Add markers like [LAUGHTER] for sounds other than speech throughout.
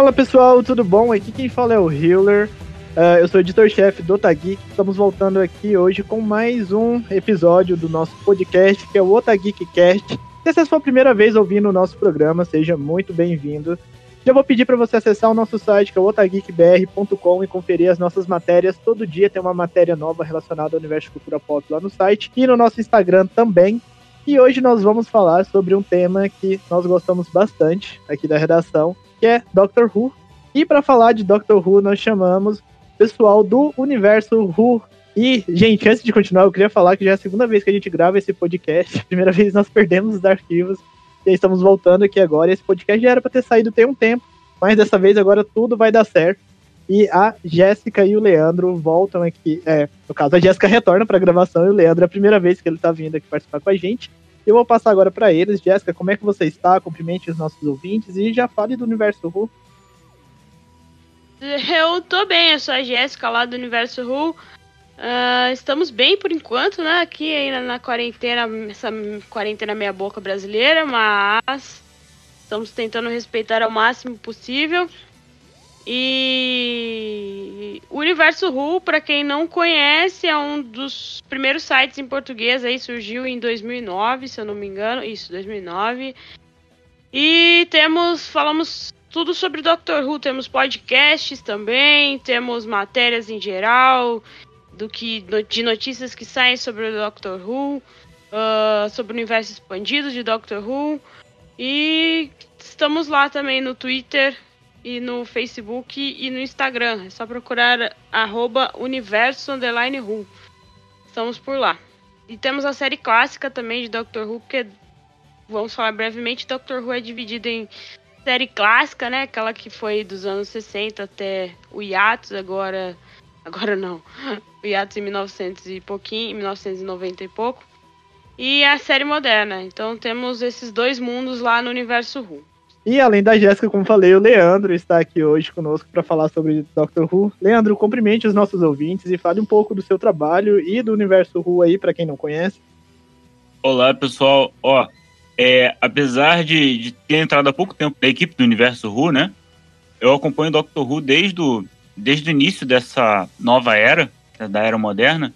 Fala pessoal, tudo bom? Aqui quem fala é o Healer. Uh, eu sou editor-chefe do Otageek. Estamos voltando aqui hoje com mais um episódio do nosso podcast, que é o Otageek Cast. Se essa é a sua primeira vez ouvindo o nosso programa, seja muito bem-vindo. Já vou pedir para você acessar o nosso site, que é otageekbr.com, e conferir as nossas matérias. Todo dia tem uma matéria nova relacionada ao universo de cultura pop lá no site e no nosso Instagram também. E hoje nós vamos falar sobre um tema que nós gostamos bastante aqui da redação, que é Doctor Who. E para falar de Doctor Who, nós chamamos pessoal do universo Who. E, gente, antes de continuar, eu queria falar que já é a segunda vez que a gente grava esse podcast. [LAUGHS] Primeira vez nós perdemos os arquivos e estamos voltando aqui agora. Esse podcast já era para ter saído tem um tempo, mas dessa vez agora tudo vai dar certo. E a Jéssica e o Leandro voltam aqui. É, no caso, a Jéssica retorna para a gravação e o Leandro é a primeira vez que ele está vindo aqui participar com a gente. Eu vou passar agora para eles. Jéssica, como é que você está? Cumprimente os nossos ouvintes e já fale do Universo Who. Eu tô bem, eu sou a Jéssica lá do Universo Who. Uh, estamos bem por enquanto, né? Aqui ainda na quarentena, essa quarentena meia boca brasileira, mas estamos tentando respeitar ao máximo possível. E o Universo Ru, para quem não conhece, é um dos primeiros sites em português aí, surgiu em 2009, se eu não me engano, isso, 2009. E temos, falamos tudo sobre Doctor Who, temos podcasts também, temos matérias em geral, do que de notícias que saem sobre o Doctor Who, uh, sobre o universo expandido de Doctor Who. E estamos lá também no Twitter e no Facebook e no Instagram. É só procurar arroba universo underline Who. Estamos por lá. E temos a série clássica também de Doctor Who, porque vamos falar brevemente, Doctor Who é dividido em série clássica, né? Aquela que foi dos anos 60 até o hiatus, agora agora não. [LAUGHS] O hiatus em 1900 e pouquinho, em 1990 e pouco. E a série moderna. Então temos esses dois mundos lá no universo Who. E além da Jéssica, como falei, o Leandro está aqui hoje conosco para falar sobre Doctor Who. Leandro, cumprimente os nossos ouvintes e fale um pouco do seu trabalho e do universo Who aí, para quem não conhece. Olá, pessoal. Ó, é, apesar de, de, ter entrado há pouco tempo na equipe do universo Who, né? Eu acompanho o Doctor Who desde o, desde o início dessa nova era, da era moderna.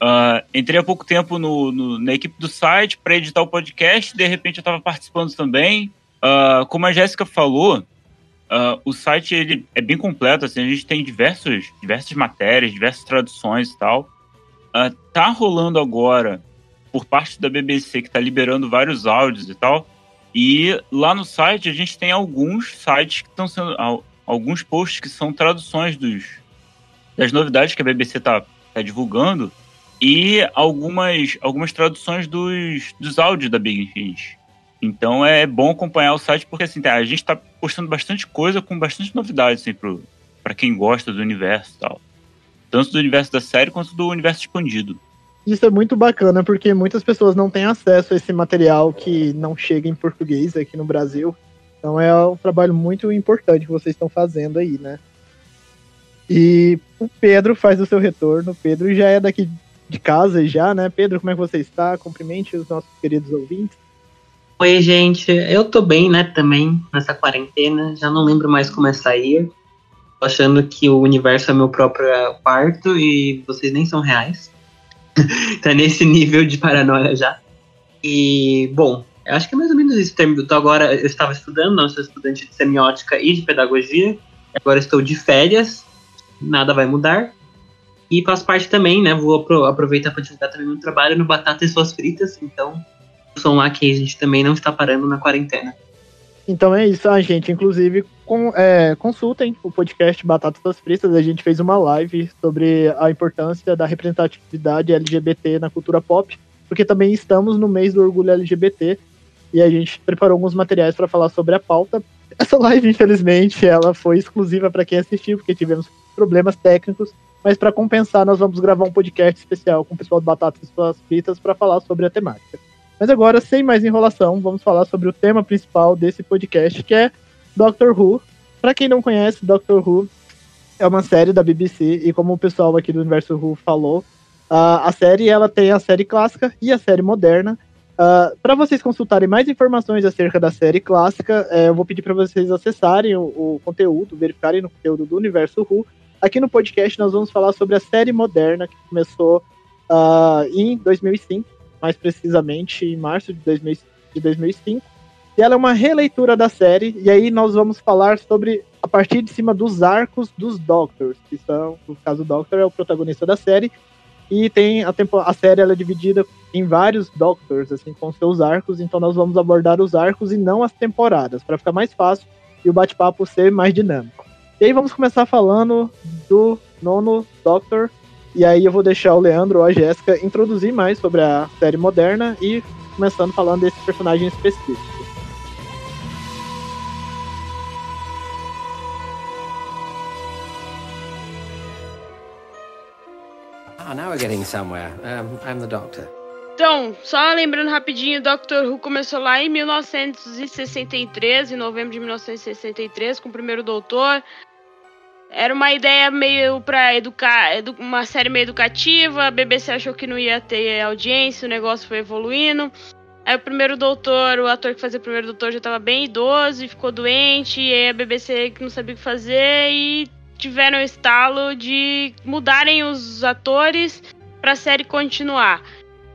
Uh, entrei há pouco tempo no, no, na equipe do site para editar o podcast, de repente eu estava participando também. Uh, como a Jéssica falou, uh, o site ele é bem completo, assim, a gente tem diversos, diversas matérias, diversas traduções e tal. Uh, tá rolando agora, por parte da BBC, que tá liberando vários áudios e tal. E lá no site a gente tem alguns sites que estão sendo. alguns posts que são traduções dos, das novidades que a BBC tá, tá divulgando. E algumas, algumas traduções dos, dos áudios da Big Finish. Então é bom acompanhar o site porque assim, a gente está postando bastante coisa com bastante novidades assim, para quem gosta do universo e tal. Tanto do universo da série quanto do universo expandido. Isso é muito bacana porque muitas pessoas não têm acesso a esse material que não chega em português aqui no Brasil. Então é um trabalho muito importante que vocês estão fazendo aí, né? E o Pedro faz o seu retorno. O Pedro já é daqui de casa já, né? Pedro, como é que você está? Cumprimente os nossos queridos ouvintes. Oi, gente. Eu tô bem, né, também, nessa quarentena. Já não lembro mais como é sair. Tô achando que o universo é meu próprio quarto e vocês nem são reais. [LAUGHS] tá nesse nível de paranoia já. E, bom, eu acho que é mais ou menos isso. Tô agora, eu estava estudando, não sou estudante de semiótica e de pedagogia. Agora estou de férias, nada vai mudar. E faço parte também, né? Vou aproveitar para divulgar também meu trabalho no Batata e Suas Fritas. Então, são lá que a gente também não está parando na quarentena. Então é isso, ah, gente. Inclusive, com, é, consultem o podcast Batatas Fritas. A gente fez uma live sobre a importância da representatividade LGBT na cultura pop, porque também estamos no mês do orgulho LGBT e a gente preparou alguns materiais para falar sobre a pauta. Essa live, infelizmente, ela foi exclusiva para quem assistiu, porque tivemos problemas técnicos. Mas para compensar, nós vamos gravar um podcast especial com o pessoal do Batatas Fritas para falar sobre a temática. Mas agora, sem mais enrolação, vamos falar sobre o tema principal desse podcast, que é Doctor Who. Para quem não conhece, Doctor Who é uma série da BBC e como o pessoal aqui do Universo Who falou, a, a série ela tem a série clássica e a série moderna. Uh, para vocês consultarem mais informações acerca da série clássica, é, eu vou pedir para vocês acessarem o, o, conteúdo, verificarem no conteúdo do Universo Who. Aqui no podcast nós vamos falar sobre a série moderna que começou uh, em 2005, mais precisamente em março de, 2000, de 2005. E ela é uma releitura da série, e aí nós vamos falar sobre a partir de cima dos arcos dos Doctors, que são, no caso, o Doctor é o protagonista da série, e tem a, tempo, a série ela é dividida em vários Doctors, assim, com seus arcos. Então nós vamos abordar os arcos e não as temporadas, para ficar mais fácil e o bate-papo ser mais dinâmico. E aí vamos começar falando do nono Doctor. E aí eu vou deixar o Leandro ou a Jéssica introduzir mais sobre a série moderna e começando falando desse personagem específico. Oh, now we're getting somewhere. Um, I'm the doctor. Então, só lembrando rapidinho, Doctor Who começou lá em 1963, em novembro de 1963, com o primeiro doutor. Era uma ideia meio pra educar, uma série meio educativa, a BBC achou que não ia ter audiência, o negócio foi evoluindo. Aí o primeiro doutor, o ator que fazia o primeiro doutor já estava bem idoso e ficou doente, e aí a BBC não sabia o que fazer e tiveram o estalo de mudarem os atores para a série continuar.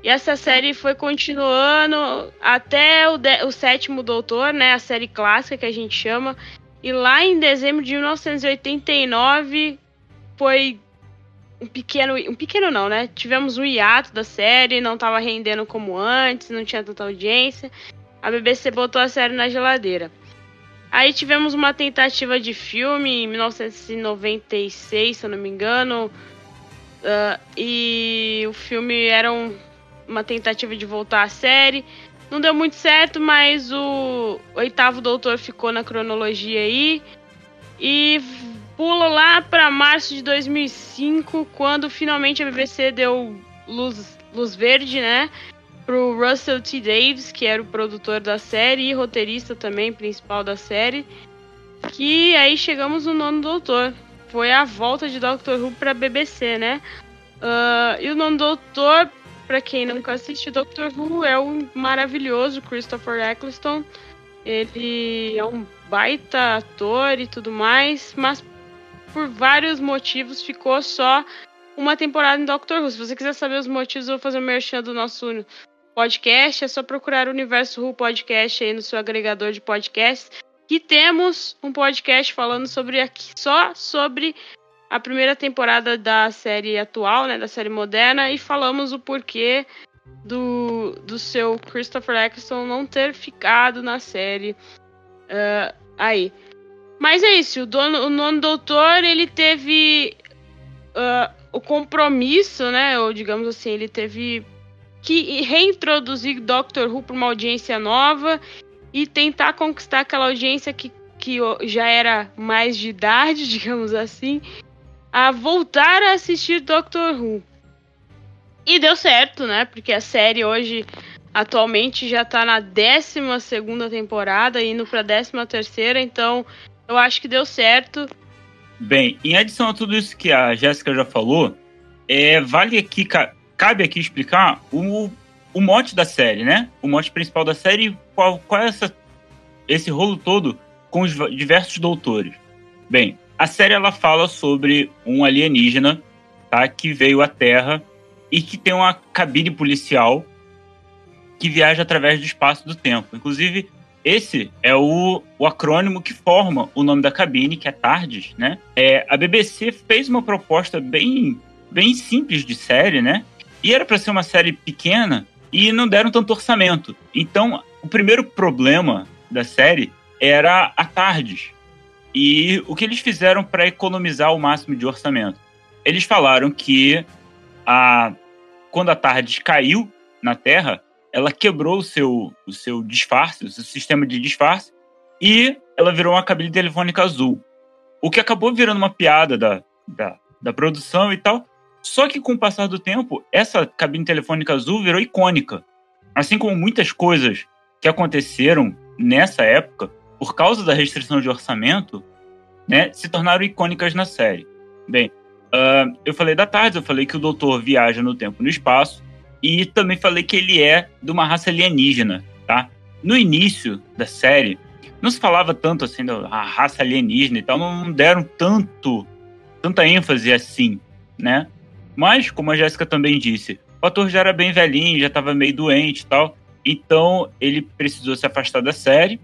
E essa série foi continuando até o, o sétimo Doutor, né? A série clássica que a gente chama. E lá em dezembro de 1989 foi um pequeno. Um pequeno não, né? Tivemos um hiato da série, não estava rendendo como antes, não tinha tanta audiência. A BBC botou a série na geladeira. Aí tivemos uma tentativa de filme em 1996, se eu não me engano. Uh, e o filme era um, uma tentativa de voltar à série. Não deu muito certo, mas o oitavo doutor ficou na cronologia aí. E pula lá para março de 2005, quando finalmente a BBC deu luz, luz verde, né? pro Russell T. Davis, que era o produtor da série e roteirista também principal da série. Que aí chegamos no nono doutor. Foi a volta de Doctor Who pra BBC, né? Uh, e o nono doutor, para quem nunca assiste Doctor Who, é o maravilhoso Christopher Eccleston. Ele é um baita ator e tudo mais, mas por vários motivos ficou só uma temporada em Doctor Who. Se você quiser saber os motivos, eu vou fazer o um merchan do nosso podcast, é só procurar o Universo Who Podcast aí no seu agregador de podcasts. Que temos um podcast falando sobre aqui só sobre a primeira temporada da série atual, né, da série moderna, e falamos o porquê do, do seu Christopher Eccleston não ter ficado na série uh, aí. Mas é isso, o, dono, o nono doutor, ele teve uh, o compromisso, né, ou digamos assim, ele teve que reintroduzir Doctor Who para uma audiência nova e tentar conquistar aquela audiência que, que já era mais de idade, [LAUGHS] digamos assim, a voltar a assistir Doctor Who. E deu certo, né? Porque a série hoje, atualmente, já tá na 12 temporada, indo pra 13, então eu acho que deu certo. Bem, em adição a tudo isso que a Jéssica já falou, é, vale aqui cabe aqui explicar o, o mote da série, né? O mote principal da série, qual, qual é essa, esse rolo todo com os diversos doutores. Bem, a série ela fala sobre um alienígena, tá? Que veio à Terra e que tem uma cabine policial que viaja através do espaço do tempo. Inclusive, esse é o, o acrônimo que forma o nome da cabine, que é TARDIS, né? É, a BBC fez uma proposta bem, bem simples de série, né? E era para ser uma série pequena e não deram tanto orçamento. Então, o primeiro problema da série era a Tardes. E o que eles fizeram para economizar o máximo de orçamento? Eles falaram que a, quando a Tardes caiu na Terra, ela quebrou o seu, o seu disfarce, o seu sistema de disfarce, e ela virou uma cabine telefônica azul. O que acabou virando uma piada da, da, da produção e tal, só que com o passar do tempo, essa cabine telefônica azul virou icônica. Assim como muitas coisas que aconteceram nessa época, por causa da restrição de orçamento, né, se tornaram icônicas na série. Bem, uh, eu falei da tarde, eu falei que o doutor viaja no tempo e no espaço, E também falei que ele é de uma raça alienígena, tá? No início da série, não se falava tanto assim da raça alienígena e tal, não deram tanto, tanta ênfase assim, né? Mas, como a Jéssica também disse, o ator já era bem velhinho, já estava meio doente e tal, então ele precisou se afastar da série.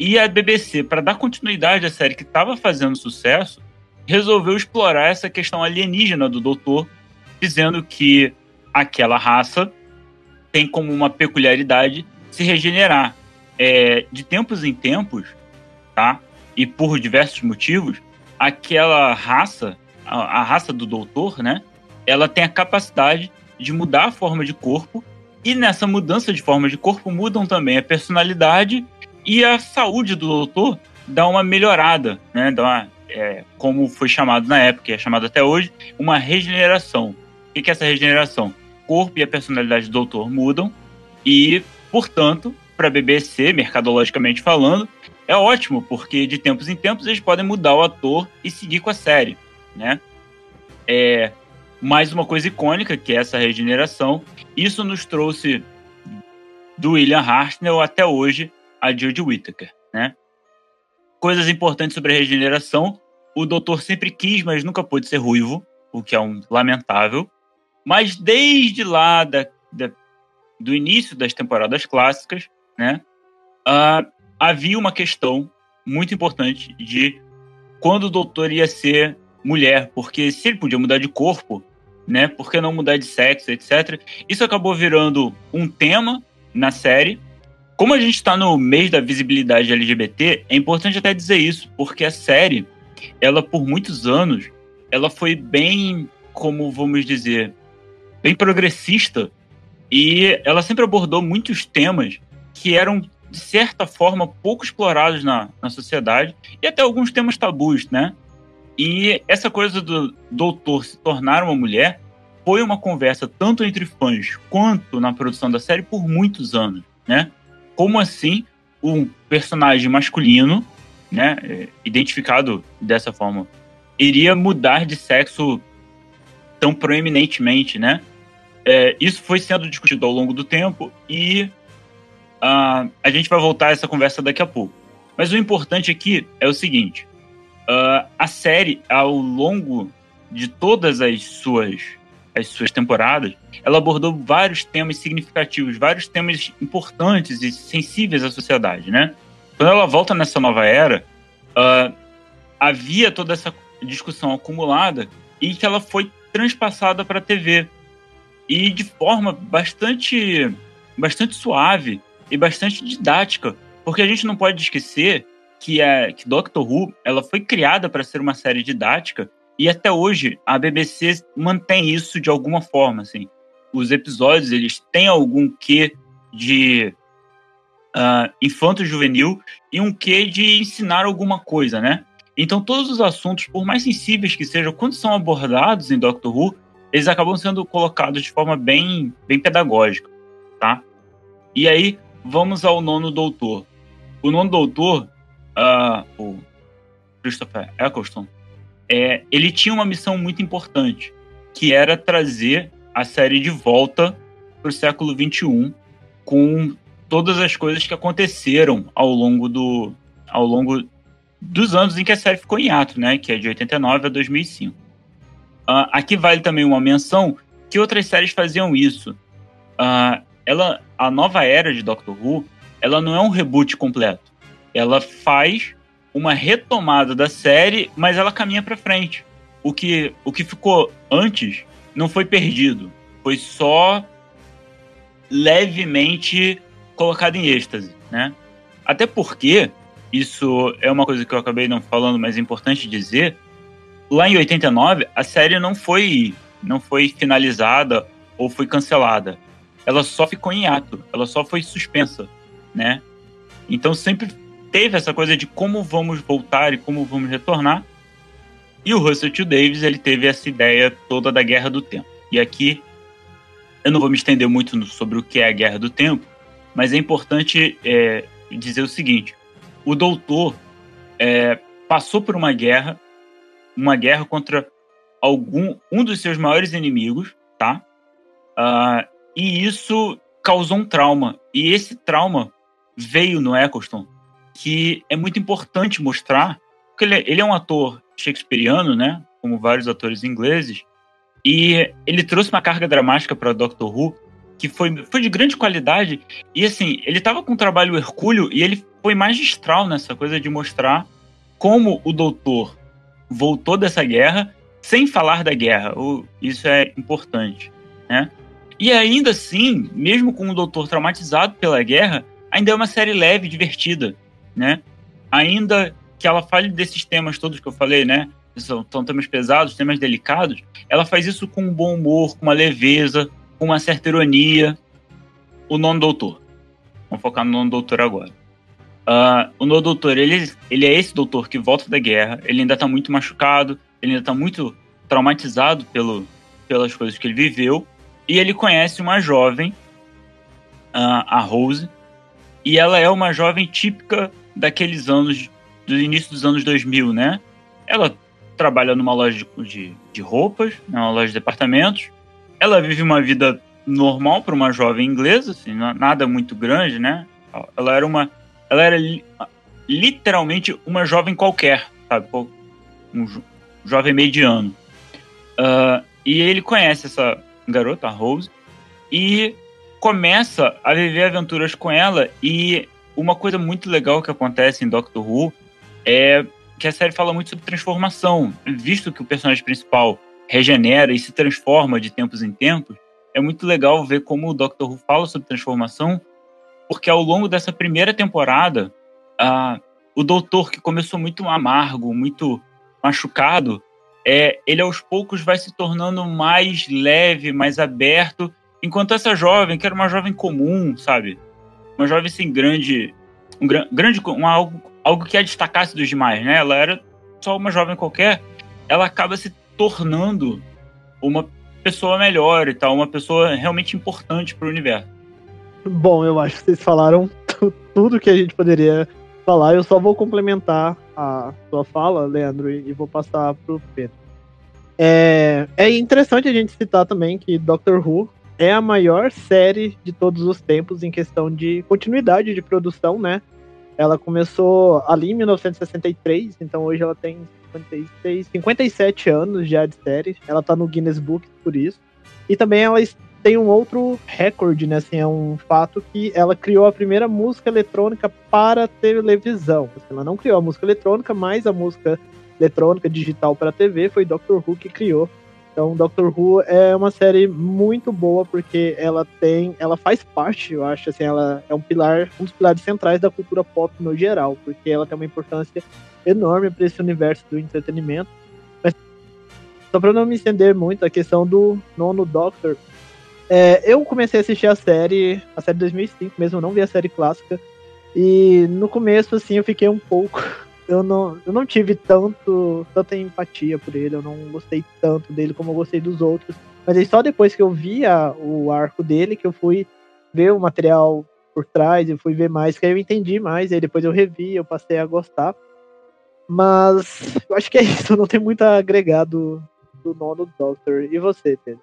E a BBC, para dar continuidade à série que estava fazendo sucesso, resolveu explorar essa questão alienígena do doutor, dizendo que aquela raça tem como uma peculiaridade se regenerar. É, de tempos em tempos, tá? E por diversos motivos, aquela raça, a, a raça do doutor, né? Ela tem a capacidade de mudar a forma de corpo e nessa mudança de forma de corpo mudam também a personalidade e a saúde do doutor dá uma melhorada, né? Dá uma, é, como foi chamado na época, é chamado até hoje, uma regeneração. O que é essa regeneração? corpo e a personalidade do doutor mudam e, portanto, para a BBC, mercadologicamente falando, é ótimo, porque de tempos em tempos eles podem mudar o ator e seguir com a série, né? É mais uma coisa icônica, que é essa regeneração. Isso nos trouxe do William Hartnell até hoje a Jodie Whittaker, né? Coisas importantes sobre a regeneração. O doutor sempre quis, mas nunca pôde ser ruivo, o que é um lamentável. Mas desde lá da, da, do início das temporadas clássicas, né, uh, havia uma questão muito importante de quando o doutor ia ser mulher, porque se ele podia mudar de corpo, né, por que não mudar de sexo, etc. Isso acabou virando um tema na série. Como a gente está no mês da visibilidade LGBT, é importante até dizer isso, porque a série, ela por muitos anos, ela foi bem, como vamos dizer, bem progressista e ela sempre abordou muitos temas que eram, de certa forma, pouco explorados na, na sociedade e até alguns temas tabus, né? E essa coisa do doutor se tornar uma mulher foi uma conversa tanto entre fãs quanto na produção da série por muitos anos, né? Como assim um personagem masculino, né, é, identificado dessa forma, iria mudar de sexo tão proeminentemente, né? É, isso foi sendo discutido ao longo do tempo e uh, a gente vai voltar a essa conversa daqui a pouco. Mas o importante aqui é o seguinte: uh, a série, ao longo de todas as suas, as suas temporadas, ela abordou vários temas significativos, vários temas importantes e sensíveis à sociedade, né? Quando ela volta nessa nova era, uh, havia toda essa discussão acumulada e que ela foi transpassada para a TV e de forma bastante, bastante suave e bastante didática, porque a gente não pode esquecer que a que Doctor Who ela foi criada para ser uma série didática e até hoje a BBC mantém isso de alguma forma, assim. Os episódios eles têm algum quê de uh, infanto-juvenil e um quê de ensinar alguma coisa, né? Então todos os assuntos, por mais sensíveis que sejam, quando são abordados em Doctor Who, eles acabam sendo colocados de forma bem, bem pedagógica, tá? E aí, vamos ao nono doutor. O nono doutor, uh, o Christopher Eccleston, é, ele tinha uma missão muito importante, que era trazer a série de volta para o século XXI com todas as coisas que aconteceram ao longo do ao longo dos anos em que a série ficou em ato, né, que é de 89 a 2005. Uh, aqui vale também uma menção que outras séries faziam isso. Uh, ela, a nova era de Doctor Who, ela não é um reboot completo. Ela faz uma retomada da série, mas ela caminha para frente. O que, o que ficou antes não foi perdido, foi só levemente colocado em êxtase, né? Até porque isso é uma coisa que eu acabei não falando, mas é importante dizer lá em 89, a série não foi, não foi finalizada ou foi cancelada. Ela só ficou em ato, ela só foi suspensa, né? Então sempre teve essa coisa de como vamos voltar e como vamos retornar. E o Russell T. Davis, ele teve essa ideia toda da Guerra do Tempo. E aqui eu não vou me estender muito sobre o que é a Guerra do Tempo, mas é importante é, dizer o seguinte: o Doutor é, passou por uma guerra uma guerra contra algum um dos seus maiores inimigos, tá? Uh, e isso causou um trauma. E esse trauma veio no Eccleston, que é muito importante mostrar, porque ele, é, ele é um ator shakespeariano, né? Como vários atores ingleses, e ele trouxe uma carga dramática para Doctor Who que foi, foi de grande qualidade. E assim, ele estava com um trabalho hercúleo e ele foi magistral nessa coisa de mostrar como o doutor voltou dessa guerra sem falar da guerra. Isso é importante, né? E ainda assim, mesmo com o doutor traumatizado pela guerra, ainda é uma série leve, divertida, né? Ainda que ela fale desses temas todos que eu falei, né? São, são temas pesados, temas delicados. Ela faz isso com um bom humor, com uma leveza, com uma certa ironia. O nono doutor. Vamos focar no nono doutor agora. Uh, o nono doutor, ele, ele é esse doutor que volta da guerra, ele ainda tá muito machucado, ele ainda tá muito traumatizado pelo, pelas coisas que ele viveu, e ele conhece uma jovem, uh, a Rose, e ela é uma jovem típica daqueles anos, do início dos anos 2000, né? Ela trabalha numa loja de, de, de roupas, numa loja de departamentos, ela vive uma vida normal para uma jovem inglesa, assim, nada muito grande, né? Ela era uma, ela era li, literalmente uma jovem qualquer, sabe? Um jo, jovem mediano. Uh, e ele conhece essa garota, a Rose, e começa a viver aventuras com ela. E uma coisa muito legal que acontece em Doctor Who é que a série fala muito sobre transformação, visto que o personagem principal regenera e se transforma de tempos em tempos, é muito legal ver como o Doctor Who fala sobre transformação, porque ao longo dessa primeira temporada, o Doutor, que começou muito amargo, muito machucado, é, ele aos poucos vai se tornando mais leve, mais aberto, enquanto essa jovem, que era uma jovem comum, sabe? Uma jovem sem grande. Um grande um, algo, algo que a destacasse dos demais, né? Ela era só uma jovem qualquer, ela acaba se tornando uma pessoa melhor e tal, uma pessoa realmente importante para o universo. Bom, eu acho que vocês falaram tudo que a gente poderia falar. Eu só vou complementar a sua fala, Leandro, e vou passar pro Pedro. É, é interessante a gente citar também que Doctor Who é a maior série de todos os tempos em questão de continuidade de produção, né? Ela começou ali em 1963, então hoje ela tem 56, 57 anos já de série. Ela tá no Guinness Book por isso. E também ela tem um outro recorde, né? Assim, é um fato que ela criou a primeira música eletrônica para televisão. Ela não criou a música eletrônica, mas a música eletrônica digital para TV foi Doctor Who que criou. Então, Doctor Who é uma série muito boa porque ela tem, ela faz parte, eu acho, assim, ela é um pilar, um dos pilares centrais da cultura pop no geral, porque ela tem uma importância enorme para esse universo do entretenimento. Mas, só para não me estender muito, a questão do nono Doctor. É, eu comecei a assistir a série, a série 2005 mesmo, eu não vi a série clássica. E no começo, assim, eu fiquei um pouco. Eu não, eu não tive tanto, tanta empatia por ele, eu não gostei tanto dele como eu gostei dos outros. Mas aí só depois que eu vi a, o arco dele que eu fui ver o material por trás, eu fui ver mais, que aí eu entendi mais, aí depois eu revi, eu passei a gostar. Mas eu acho que é isso, [LAUGHS] não tem muito agregado do nono Doctor. E você, Pedro?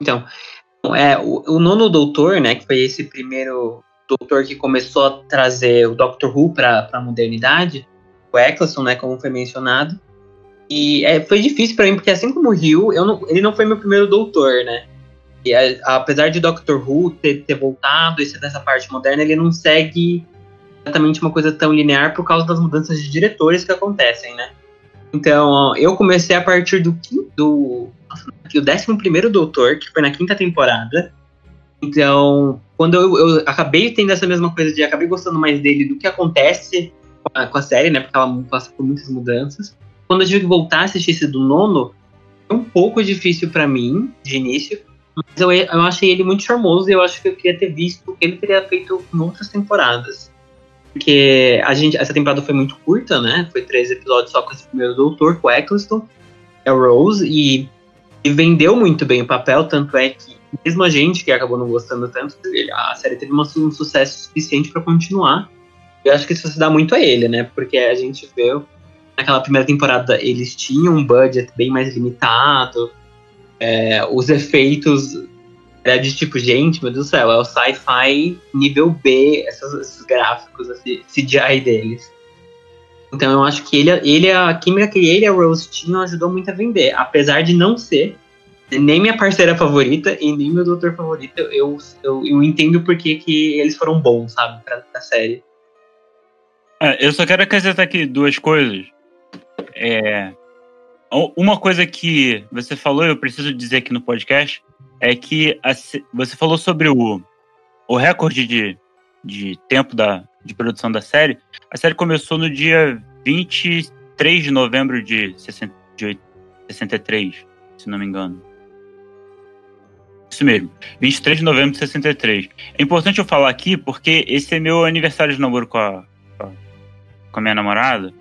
Então, é, o, o, nono Doutor, né, que foi esse primeiro Doutor que começou a trazer o Doctor Who para a modernidade, o Eccleston, né, como foi mencionado. E é, foi difícil para mim, porque assim como o Rio, eu não, ele não foi meu primeiro Doutor, né? E a, apesar de Doctor Who ter, ter voltado e ser dessa parte moderna, ele não segue exatamente uma coisa tão linear por causa das mudanças de diretores que acontecem, né? Então, eu comecei a partir do do, do décimo primeiro Doutor, que foi na quinta temporada. Então, quando eu, eu, acabei tendo essa mesma coisa de acabei gostando mais dele do que acontece com a, com a série, né? Porque ela passa por muitas mudanças. Quando eu tive que voltar a assistir esse do nono, foi um pouco difícil para mim, de início. Mas eu, eu achei ele muito charmoso e eu acho que eu queria ter visto o que ele teria feito em outras temporadas porque a gente, essa temporada foi muito curta, né? Foi três episódios só com esse primeiro doutor, com o Eccleston, é o Rose, e, e, vendeu muito bem o papel, tanto é que, mesmo a gente que acabou não gostando tanto, a série teve um sucesso suficiente para continuar. Eu acho que isso se dá muito a ele, né? Porque a gente vê naquela primeira temporada eles tinham um budget bem mais limitado, é, os efeitos Era de tipo, gente, meu Deus do céu, é o sci-fi nível B, esses, esses gráficos, esse CGI deles. Então eu acho que ele, ele a química que ele e a Rose tinham ajudou muito a vender. Apesar de não ser nem minha parceira favorita e nem meu doutor favorito, eu, eu, eu entendo porque que eles foram bons, sabe, pra, pra série. É, eu só quero acrescentar aqui duas coisas. É, uma coisa que você falou, eu preciso dizer aqui no podcast, é que a, você falou sobre o, o recorde de, de tempo da, de produção da série. A série começou no dia 23 de novembro de, 60, de 63, se não me engano. Isso mesmo, 23 de novembro de 63. É importante eu falar aqui porque esse é meu aniversário de namoro com a, com a minha namorada.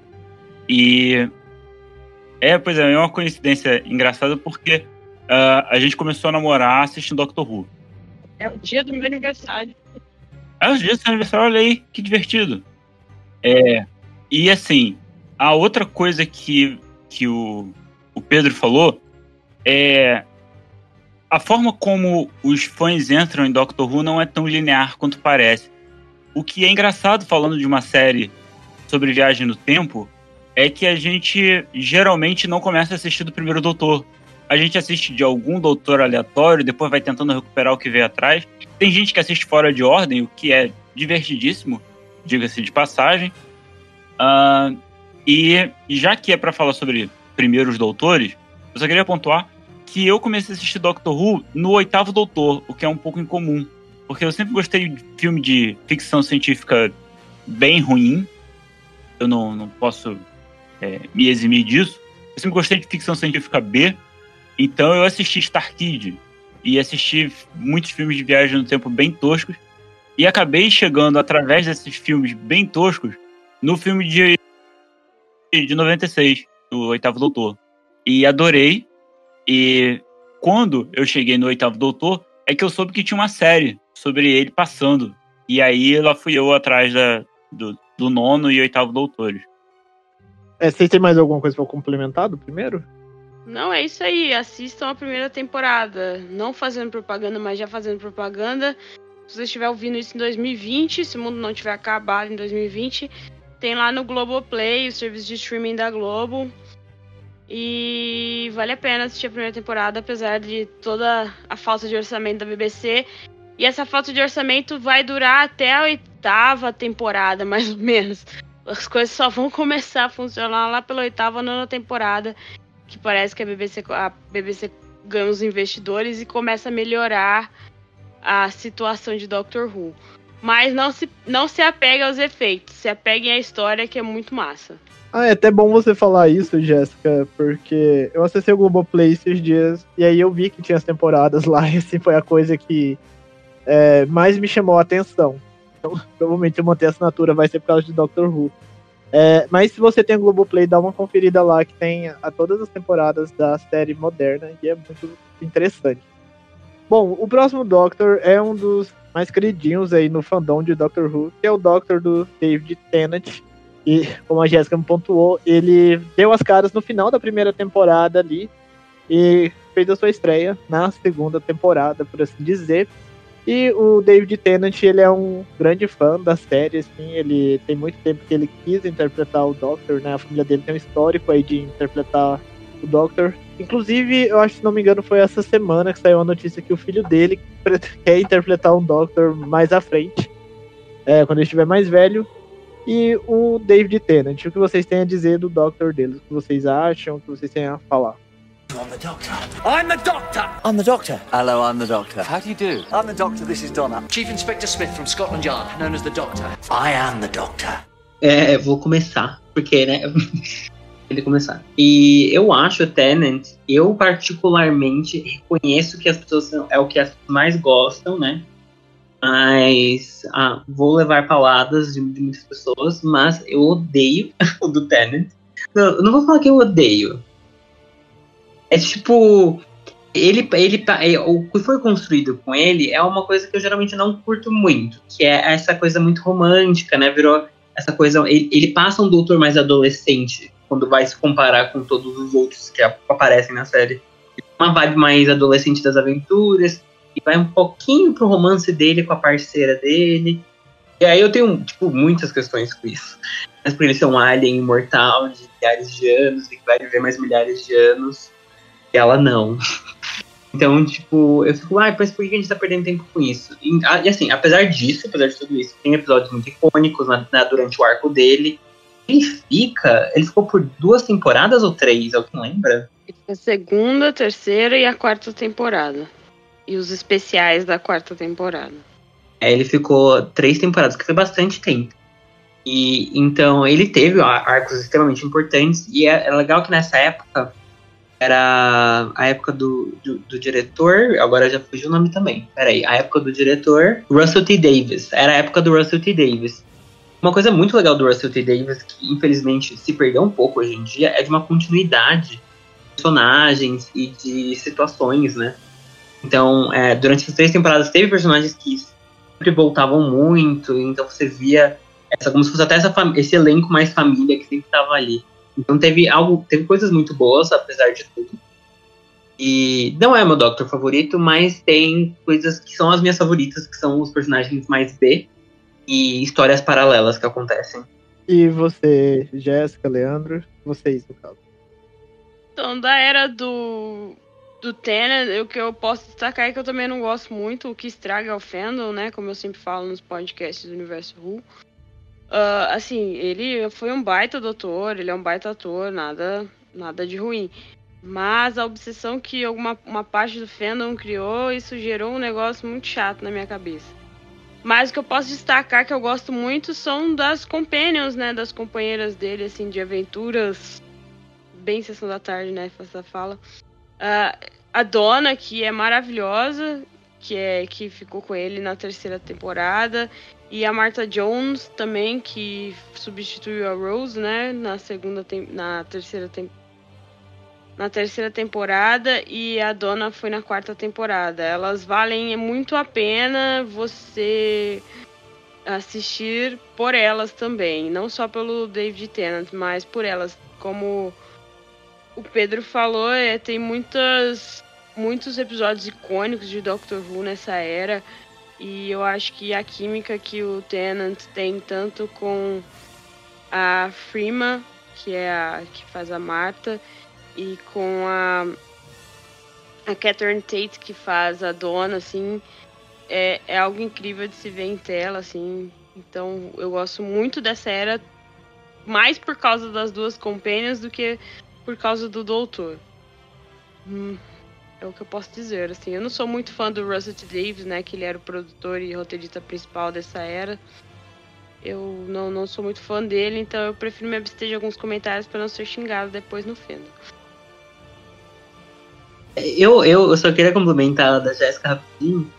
E. É, pois é, é uma coincidência engraçada porque uh, a gente começou a namorar assistindo Doctor Who. É o dia do meu aniversário. É o dia do seu aniversário, olha aí, que divertido. É, e assim, a outra coisa que, que o, o Pedro falou é a forma como os fãs entram em Doctor Who não é tão linear quanto parece. O que é engraçado falando de uma série sobre viagem no tempo é que a gente geralmente não começa a assistir do primeiro doutor. A gente assiste de algum doutor aleatório, depois vai tentando recuperar o que veio atrás. Tem gente que assiste fora de ordem, o que é divertidíssimo, diga-se de passagem. Uh, e já que é para falar sobre primeiros doutores, eu só queria pontuar que eu comecei a assistir Doctor Who no oitavo doutor, o que é um pouco incomum. Porque eu sempre gostei de filme de ficção científica bem ruim. Eu não, não posso é, me eximir disso. Eu sempre gostei de ficção científica B. Então eu assisti Star Kid e assisti muitos filmes de viagem no tempo bem toscos. E acabei chegando, através desses filmes bem toscos, no filme de, de 96, do Oitavo Doutor. E adorei. E quando eu cheguei no Oitavo Doutor, é que eu soube que tinha uma série sobre ele passando. E aí lá fui eu atrás da, do, do nono e oitavo doutores. É, vocês têm mais alguma coisa para complementar do primeiro? Não, é isso aí. Assistam a primeira temporada. Não fazendo propaganda, mas já fazendo propaganda. Se você estiver ouvindo isso em 2020, se o mundo não tiver acabado em 2020, tem lá no Globoplay, o serviço de streaming da Globo. E vale a pena assistir a primeira temporada, apesar de toda a falta de orçamento da BBC. E essa falta de orçamento vai durar até a oitava temporada, [LAUGHS] mais ou menos. As coisas só vão começar a funcionar lá pela oitava, nona temporada que parece que a BBC, a BBC ganha os investidores e começa a melhorar a situação de Doctor Who. Mas não se, não se apega aos efeitos, se apeguem à história que é muito massa. Ah, é até bom você falar isso, Jéssica, porque eu acessei o Globoplay esses dias e aí eu vi que tinha as temporadas lá [LAUGHS] e assim foi a coisa que é, mais me chamou a atenção. Então, provavelmente eu manter a assinatura vai ser por causa de Doctor Who. É, mas se você tem o Globoplay, dá uma conferida lá que tem a todas as temporadas da série moderna e é muito interessante. Bom, o próximo Doctor é um dos mais queridinhos aí no fandom de Doctor Who, que é o Doctor do David Tennant. E, como a Jéssica me pontuou, ele deu as caras no final da primeira temporada ali e fez a sua estreia na segunda temporada, por assim dizer. E o David Tennant, ele é um grande fã da série, assim, ele tem muito tempo que ele quis interpretar o Doctor, né? A família dele tem um histórico aí de interpretar o Doctor. Inclusive, eu acho, se não me engano, foi essa semana que saiu a notícia que o filho dele quer interpretar um Doctor mais à frente, é, quando ele estiver mais velho. E o David Tennant, o que vocês têm a dizer do Doctor dele? O que vocês acham, o que vocês têm a falar? I'm the Doctor. I'm the Doctor. I'm the Doctor. Hello, I'm the Doctor. How do you do? I'm the Doctor. This is Donna. Chief Inspector Smith from Scotland Yard, known as the Doctor. I am the Doctor. É, vou começar, porque, né? [LAUGHS] Ele começar. E eu acho Tenant, eu particularmente reconheço que as pessoas são, é o que as mais gostam, né? Mas ah, vou levar palavras de, de, muitas pessoas, mas eu odeio [LAUGHS] o do Tenant. Não, não vou falar que eu odeio, é tipo. Ele, ele, é, o que foi construído com ele é uma coisa que eu geralmente não curto muito, que é essa coisa muito romântica, né? Virou essa coisa. Ele, ele passa um doutor mais adolescente quando vai se comparar com todos os outros que aparecem na série. Uma vibe mais adolescente das aventuras. E vai um pouquinho pro romance dele com a parceira dele. E aí eu tenho, tipo, muitas questões com isso. Mas por ele ser um alien imortal de milhares de anos, e que vai viver mais milhares de anos, e ela não. [LAUGHS] Então, tipo, eu fico, ai, ah, mas por que a gente tá perdendo tempo com isso? E, e, assim, apesar disso, apesar de tudo isso, tem episódios muito icônicos na, na, durante o arco dele. Ele fica, ele ficou por duas temporadas ou três, alguém lembra? A segunda, a terceira e a quarta temporada. E os especiais da quarta temporada. É, ele ficou três temporadas, que foi bastante tempo. E então ele teve arcos extremamente importantes. E é, é legal que nessa época era a época do, do, do, diretor, agora já fugiu o nome também. Peraí, a época do diretor Russell T. Davis. Era a época do Russell T. Davis. Uma coisa muito legal do Russell T. Davis, que infelizmente se perdeu um pouco hoje em dia, é de uma continuidade de personagens e de situações, né? Então, é, durante as três temporadas teve personagens que sempre voltavam muito, então você via essa, como se fosse até essa, esse elenco mais família que sempre estava ali. Então teve algo, teve coisas muito boas, apesar de tudo. E não é meu Doctor favorito, mas tem coisas que são as minhas favoritas, que são os personagens mais B e histórias paralelas que acontecem. E você, Jéssica, Leandro, vocês, no caso? Então, da era do, do Tenet, o que eu posso destacar é que eu também não gosto muito, o que estraga é o fandom, né? Como eu sempre falo nos podcasts do Universo Who. Uh, assim, ele foi um baita doutor, ele é um baita ator, nada, nada de ruim. Mas a obsessão que alguma uma parte do fandom criou, isso gerou um negócio muito chato na minha cabeça. Mas o que eu posso destacar que eu gosto muito são das companions, né? Das companheiras dele, assim, de aventuras. Bem sessão da tarde, né? Essa fala. Uh, a Dona, que é maravilhosa, que é que ficou com ele na terceira temporada. E a Martha Jones também, que substituiu a Rose, né, na segunda na terceira na terceira temporada e a Dona foi na quarta temporada. Elas valem muito a pena você assistir por elas também, não só pelo David Tennant, mas por elas, como o Pedro falou, é, tem muitas muitos episódios icônicos de Doctor Who nessa era. E eu acho que a química que o Tennant tem tanto com a Freema, que é a que faz a Marta, e com a a Catherine Tate que faz a dona, assim, é, é algo incrível de se ver em tela, assim. Então eu gosto muito dessa era, mais por causa das duas companions do que por causa do doutor. Hum. É o que eu posso dizer, assim. Eu não sou muito fã do Russell T. Davis, né? Que ele era o produtor e roteirista principal dessa era. Eu não, não sou muito fã dele, então eu prefiro me abster de alguns comentários para não ser xingado depois no fendo. Eu, eu, eu só queria complementar a da Jéssica rapidinho.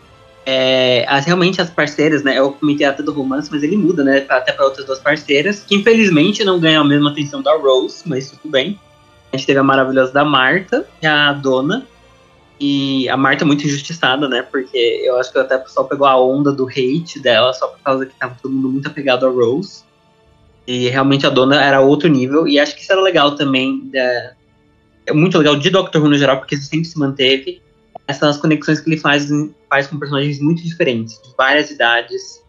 É, as, realmente as parceiras, né? Eu comentei até do romance, mas ele muda, né? Até para outras duas parceiras, que infelizmente não ganham a mesma atenção da Rose, mas tudo bem. A gente teve a maravilhosa da Marta, e a Dona, e a Marta é muito injustiçada, né? Porque eu acho que até o pessoal pegou a onda do hate dela só por causa que tava todo mundo muito apegado a Rose. E realmente a dona era outro nível. E acho que isso era legal também. É, é muito legal de Doctor Who no geral, porque isso sempre se manteve. Essas conexões que ele faz, faz com personagens muito diferentes, de várias idades.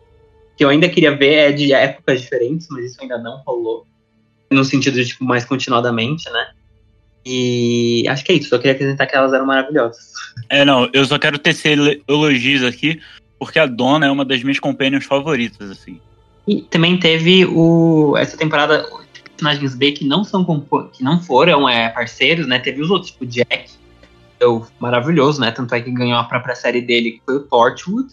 Que eu ainda queria ver é de épocas diferentes, mas isso ainda não rolou. No sentido de, tipo, mais continuadamente, né? E acho que é isso, só queria acrescentar que elas eram maravilhosas. É, não, eu só quero tecer elogios aqui, porque a Dona é uma das minhas companions favoritas, assim. E também teve o essa temporada personagens B que não são que não foram é, parceiros, né? Teve os outros, tipo o Jack, eu maravilhoso, né? Tanto é que ganhou a própria série dele, que foi o Torchwood.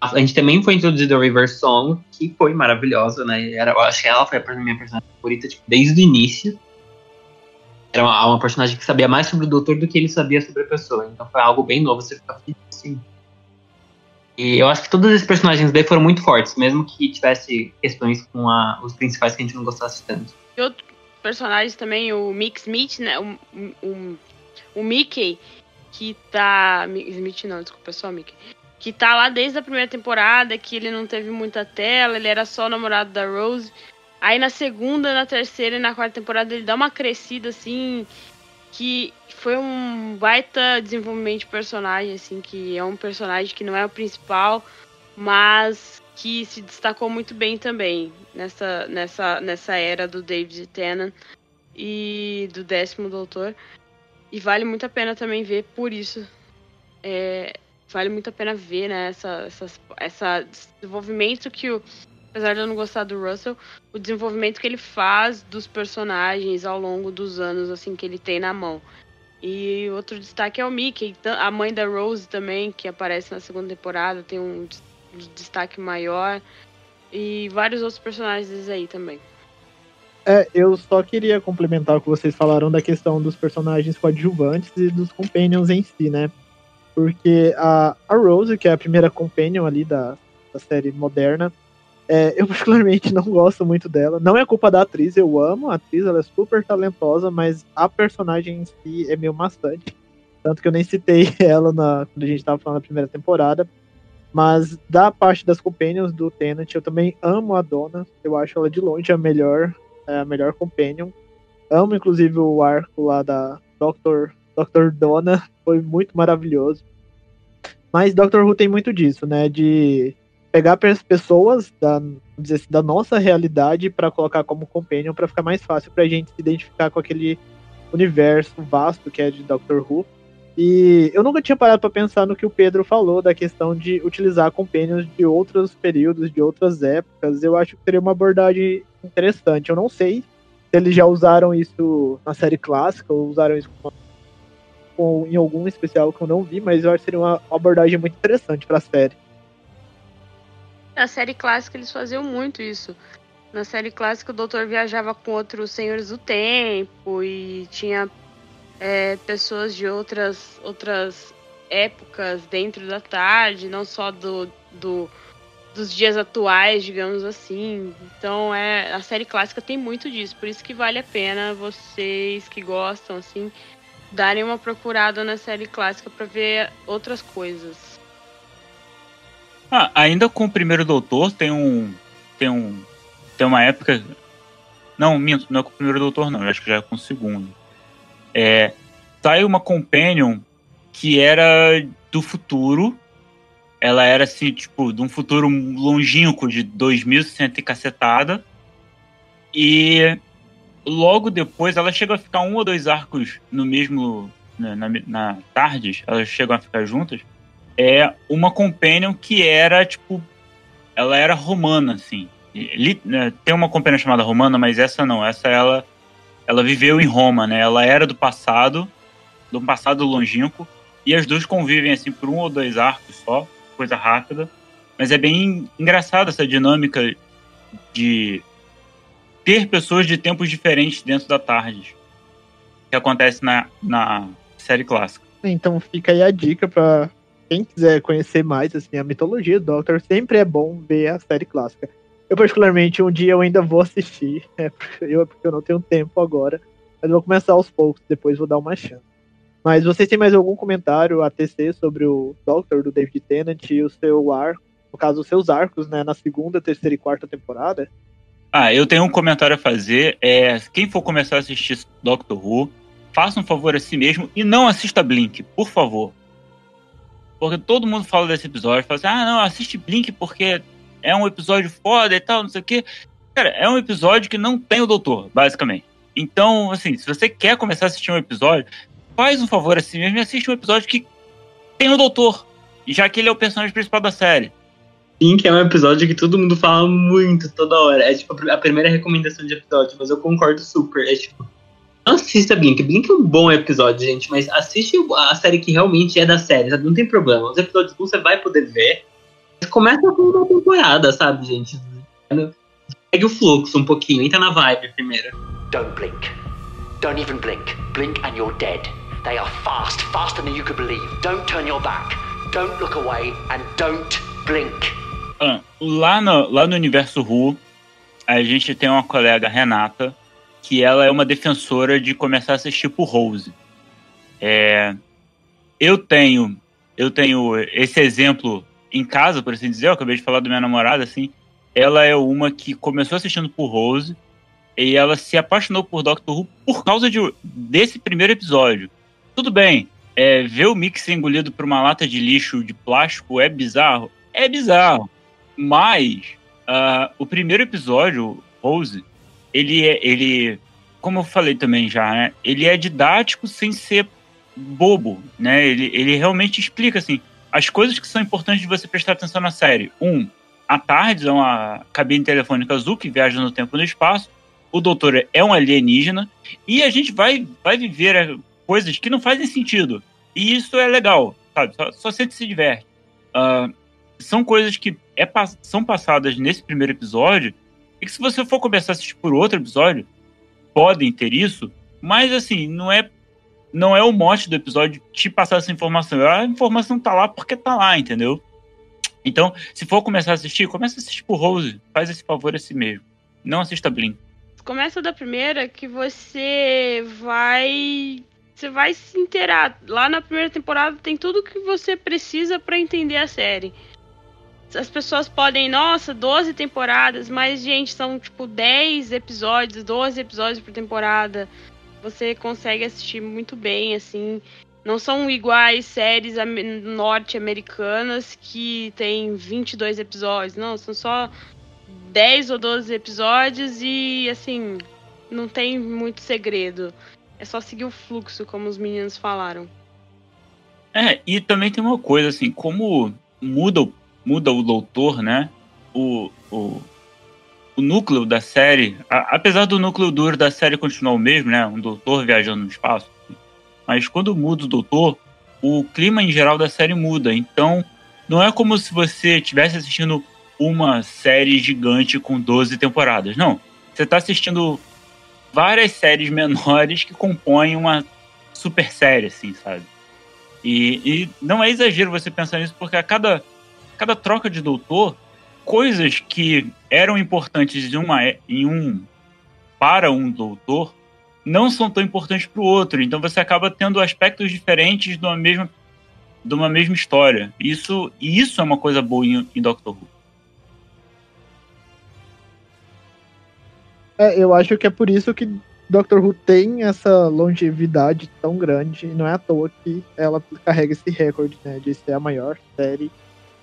A gente também foi introduzido a River Song, que foi maravilhosa, né? Era, eu acho que ela foi a minha personagem favorita tipo, desde o início era uma, uma, personagem que sabia mais sobre o doutor do que ele sabia sobre a pessoa. Então foi algo bem novo, você fica assim. E eu acho que todos esses personagens B foram muito fortes, mesmo que tivesse questões com a, os principais que a gente não gostasse tanto. E outros personagens também, o Mick Smith, né? O, o, o Mickey, que tá. Smith não, desculpa, é só Mickey. Que tá lá desde a primeira temporada, que ele não teve muita tela, ele era só namorado da Rose. Aí na segunda, na terceira e na quarta temporada ele dá uma crescida assim. que foi um baita desenvolvimento de personagem, assim, que é um personagem que não é o principal, mas que se destacou muito bem também nessa, nessa, nessa era do David Tennant e do décimo doutor. E vale muito a pena também ver por isso. É, vale muito a pena ver, né, essa, essa, essa desenvolvimento que o. Apesar de eu não gostar do Russell, o desenvolvimento que ele faz dos personagens ao longo dos anos, assim, que ele tem na mão. E outro destaque é o Mickey, a mãe da Rose também, que aparece na segunda temporada, tem um destaque maior. E vários outros personagens aí também. É, eu só queria complementar o que vocês falaram da questão dos personagens coadjuvantes e dos companions em si, né? Porque a, a Rose, que é a primeira companion ali da, da série moderna, é, eu particularmente [LAUGHS] não gosto muito dela. Não é culpa da atriz, eu amo a atriz, ela é super talentosa, mas a personagem em si é meio maçante. Tanto que eu nem citei [LAUGHS] ela na, quando a gente tava falando da primeira temporada. Mas da parte das companions do Tenant, eu também amo a Dona. Eu acho ela de longe a melhor é a melhor companion. Amo, inclusive, o arco lá da Dr. Dr. Donna, foi muito maravilhoso. Mas Doctor Who tem muito disso, né? De pegar as pessoas da, dizer assim, da nossa realidade para colocar como companion para ficar mais fácil pra gente se identificar com aquele universo vasto que é de Doctor Who. E eu nunca tinha parado para pensar no que o Pedro falou da questão de utilizar companions de outros períodos, de outras épocas. Eu acho que seria uma abordagem interessante. Eu não sei se eles já usaram isso na série clássica ou usaram isso com, em algum especial que eu não vi, mas eu acho que seria uma abordagem muito interessante para a série. Na série clássica eles faziam muito isso. Na série clássica o doutor viajava com outros senhores do tempo e tinha é, pessoas de outras, outras épocas dentro da tarde, não só do, do dos dias atuais, digamos assim. Então é a série clássica tem muito disso, por isso que vale a pena vocês que gostam assim darem uma procurada na série clássica para ver outras coisas. Ah, ainda com o primeiro Doutor tem um tem um tem uma época não, minto, não é com o primeiro Doutor não, eu acho que já é com o segundo. É, sai uma companion que era do futuro ela era assim, tipo, de um futuro longínquo de 2100 e cacetada. E logo depois ela chega a ficar um ou dois arcos no mesmo. Né, na, na, na tardes, elas chegam a ficar juntas. É uma companion que era, tipo. Ela era romana, assim. Né, tem uma companion chamada romana, mas essa não. Essa ela. Ela viveu em Roma, né? Ela era do passado, do passado longínquo. E as duas convivem, assim, por um ou dois arcos só coisa rápida. Mas é bem engraçado essa dinâmica de ter pessoas de tempos diferentes dentro da tarde. Que acontece na, na série clássica. Então fica aí a dica para quem quiser conhecer mais assim, a mitologia do Doctor, sempre é bom ver a série clássica. Eu, particularmente, um dia eu ainda vou assistir. [LAUGHS] É, eu, porque eu não tenho tempo agora. Mas vou começar aos poucos, depois vou dar uma chance. Mas vocês têm mais algum comentário a tecer sobre o Doctor do David Tennant e o seu arco, no caso, os seus arcos, né, na segunda, terceira e quarta temporada? Ah, eu tenho um comentário a fazer. É, quem for começar a assistir Doctor Who, faça um favor a si mesmo e não assista Blink, por favor. Porque todo mundo fala desse episódio, fala assim, ah, não, assiste Blink porque é um episódio foda e tal, não sei o quê. Cara, é um episódio que não tem o doutor, basicamente. Então, assim, se você quer começar a assistir um episódio, faz um favor assim mesmo e assiste um episódio que tem o doutor, já que ele é o personagem principal da série. Sim, que é um episódio que todo mundo fala muito toda hora. É tipo a primeira recomendação de episódio, mas eu concordo super. É tipo, assista Blink. Blink é um bom episódio, gente, mas assiste a série que realmente é da série, sabe? Não tem problema. Os episódios bons você vai poder ver. Mas começa com uma temporada, sabe, gente? Segue o fluxo um pouquinho, entra na vibe primeiro. Don't blink. Don't even blink. Blink and you're dead. They are fast, faster than you could believe. Don't turn your back. Don't look away and don't blink. Ah, lá, no, lá no universo Who, a gente tem uma colega, Renata, que ela é uma defensora de começar a assistir por Rose. É, eu tenho eu tenho esse exemplo em casa, por assim dizer, eu acabei de falar da minha namorada, assim, ela é uma que começou assistindo por Rose, e ela se apaixonou por Doctor Who por causa de, desse primeiro episódio. Tudo bem, é, ver o Mickey engolido por uma lata de lixo de plástico é bizarro? É bizarro. Mas uh, o primeiro episódio, Rose, ele é. Ele, como eu falei também já, né? Ele é didático sem ser bobo, né? Ele, ele realmente explica assim as coisas que são importantes de você prestar atenção na série. Um, a TARDIS é uma cabine telefônica azul que viaja no tempo e no espaço. O doutor é um alienígena. E a gente vai, vai viver é, coisas que não fazem sentido. E isso é legal, sabe? Só, só se se diverte. Uh, são coisas que é, são passadas nesse primeiro episódio. E que se você for começar a assistir por outro episódio, podem ter isso. Mas assim, não é não é o mote do episódio te passar essa informação. A informação tá lá porque tá lá, entendeu? Então, se for começar a assistir, começa a assistir por Rose. Faz esse favor a si mesmo. Não assista Blink. Começa da primeira que você vai. Você vai se inteirar. Lá na primeira temporada tem tudo que você precisa para entender a série. As pessoas podem, nossa, 12 temporadas, mas, gente, são tipo 10 episódios, 12 episódios por temporada você consegue assistir muito bem, assim. Não são iguais séries norte-americanas que tem 22 episódios. Não, são só 10 ou 12 episódios e, assim, não tem muito segredo. É só seguir o fluxo, como os meninos falaram. É, e também tem uma coisa, assim, como muda, muda o doutor, né? O, o, o núcleo da série, a, apesar do núcleo duro da série continuar o mesmo, né? Um doutor viajando no espaço. Mas quando muda o doutor, o clima em geral da série muda. Então, não é como se você estivesse assistindo uma série gigante com 12 temporadas. Não. Você está assistindo várias séries [LAUGHS] menores que compõem uma super série, assim, sabe? E, e não é exagero você pensar nisso, porque a cada, cada troca de doutor, coisas que eram importantes uma, em um para um doutor não são tão importantes para o outro. Então você acaba tendo aspectos diferentes de uma mesma, de uma mesma história. Isso, e isso é uma coisa boa em, em Doctor Who. É, eu acho que é por isso que Doctor Who tem essa longevidade tão grande. E não é à toa que ela carrega esse recorde né, de ser a maior série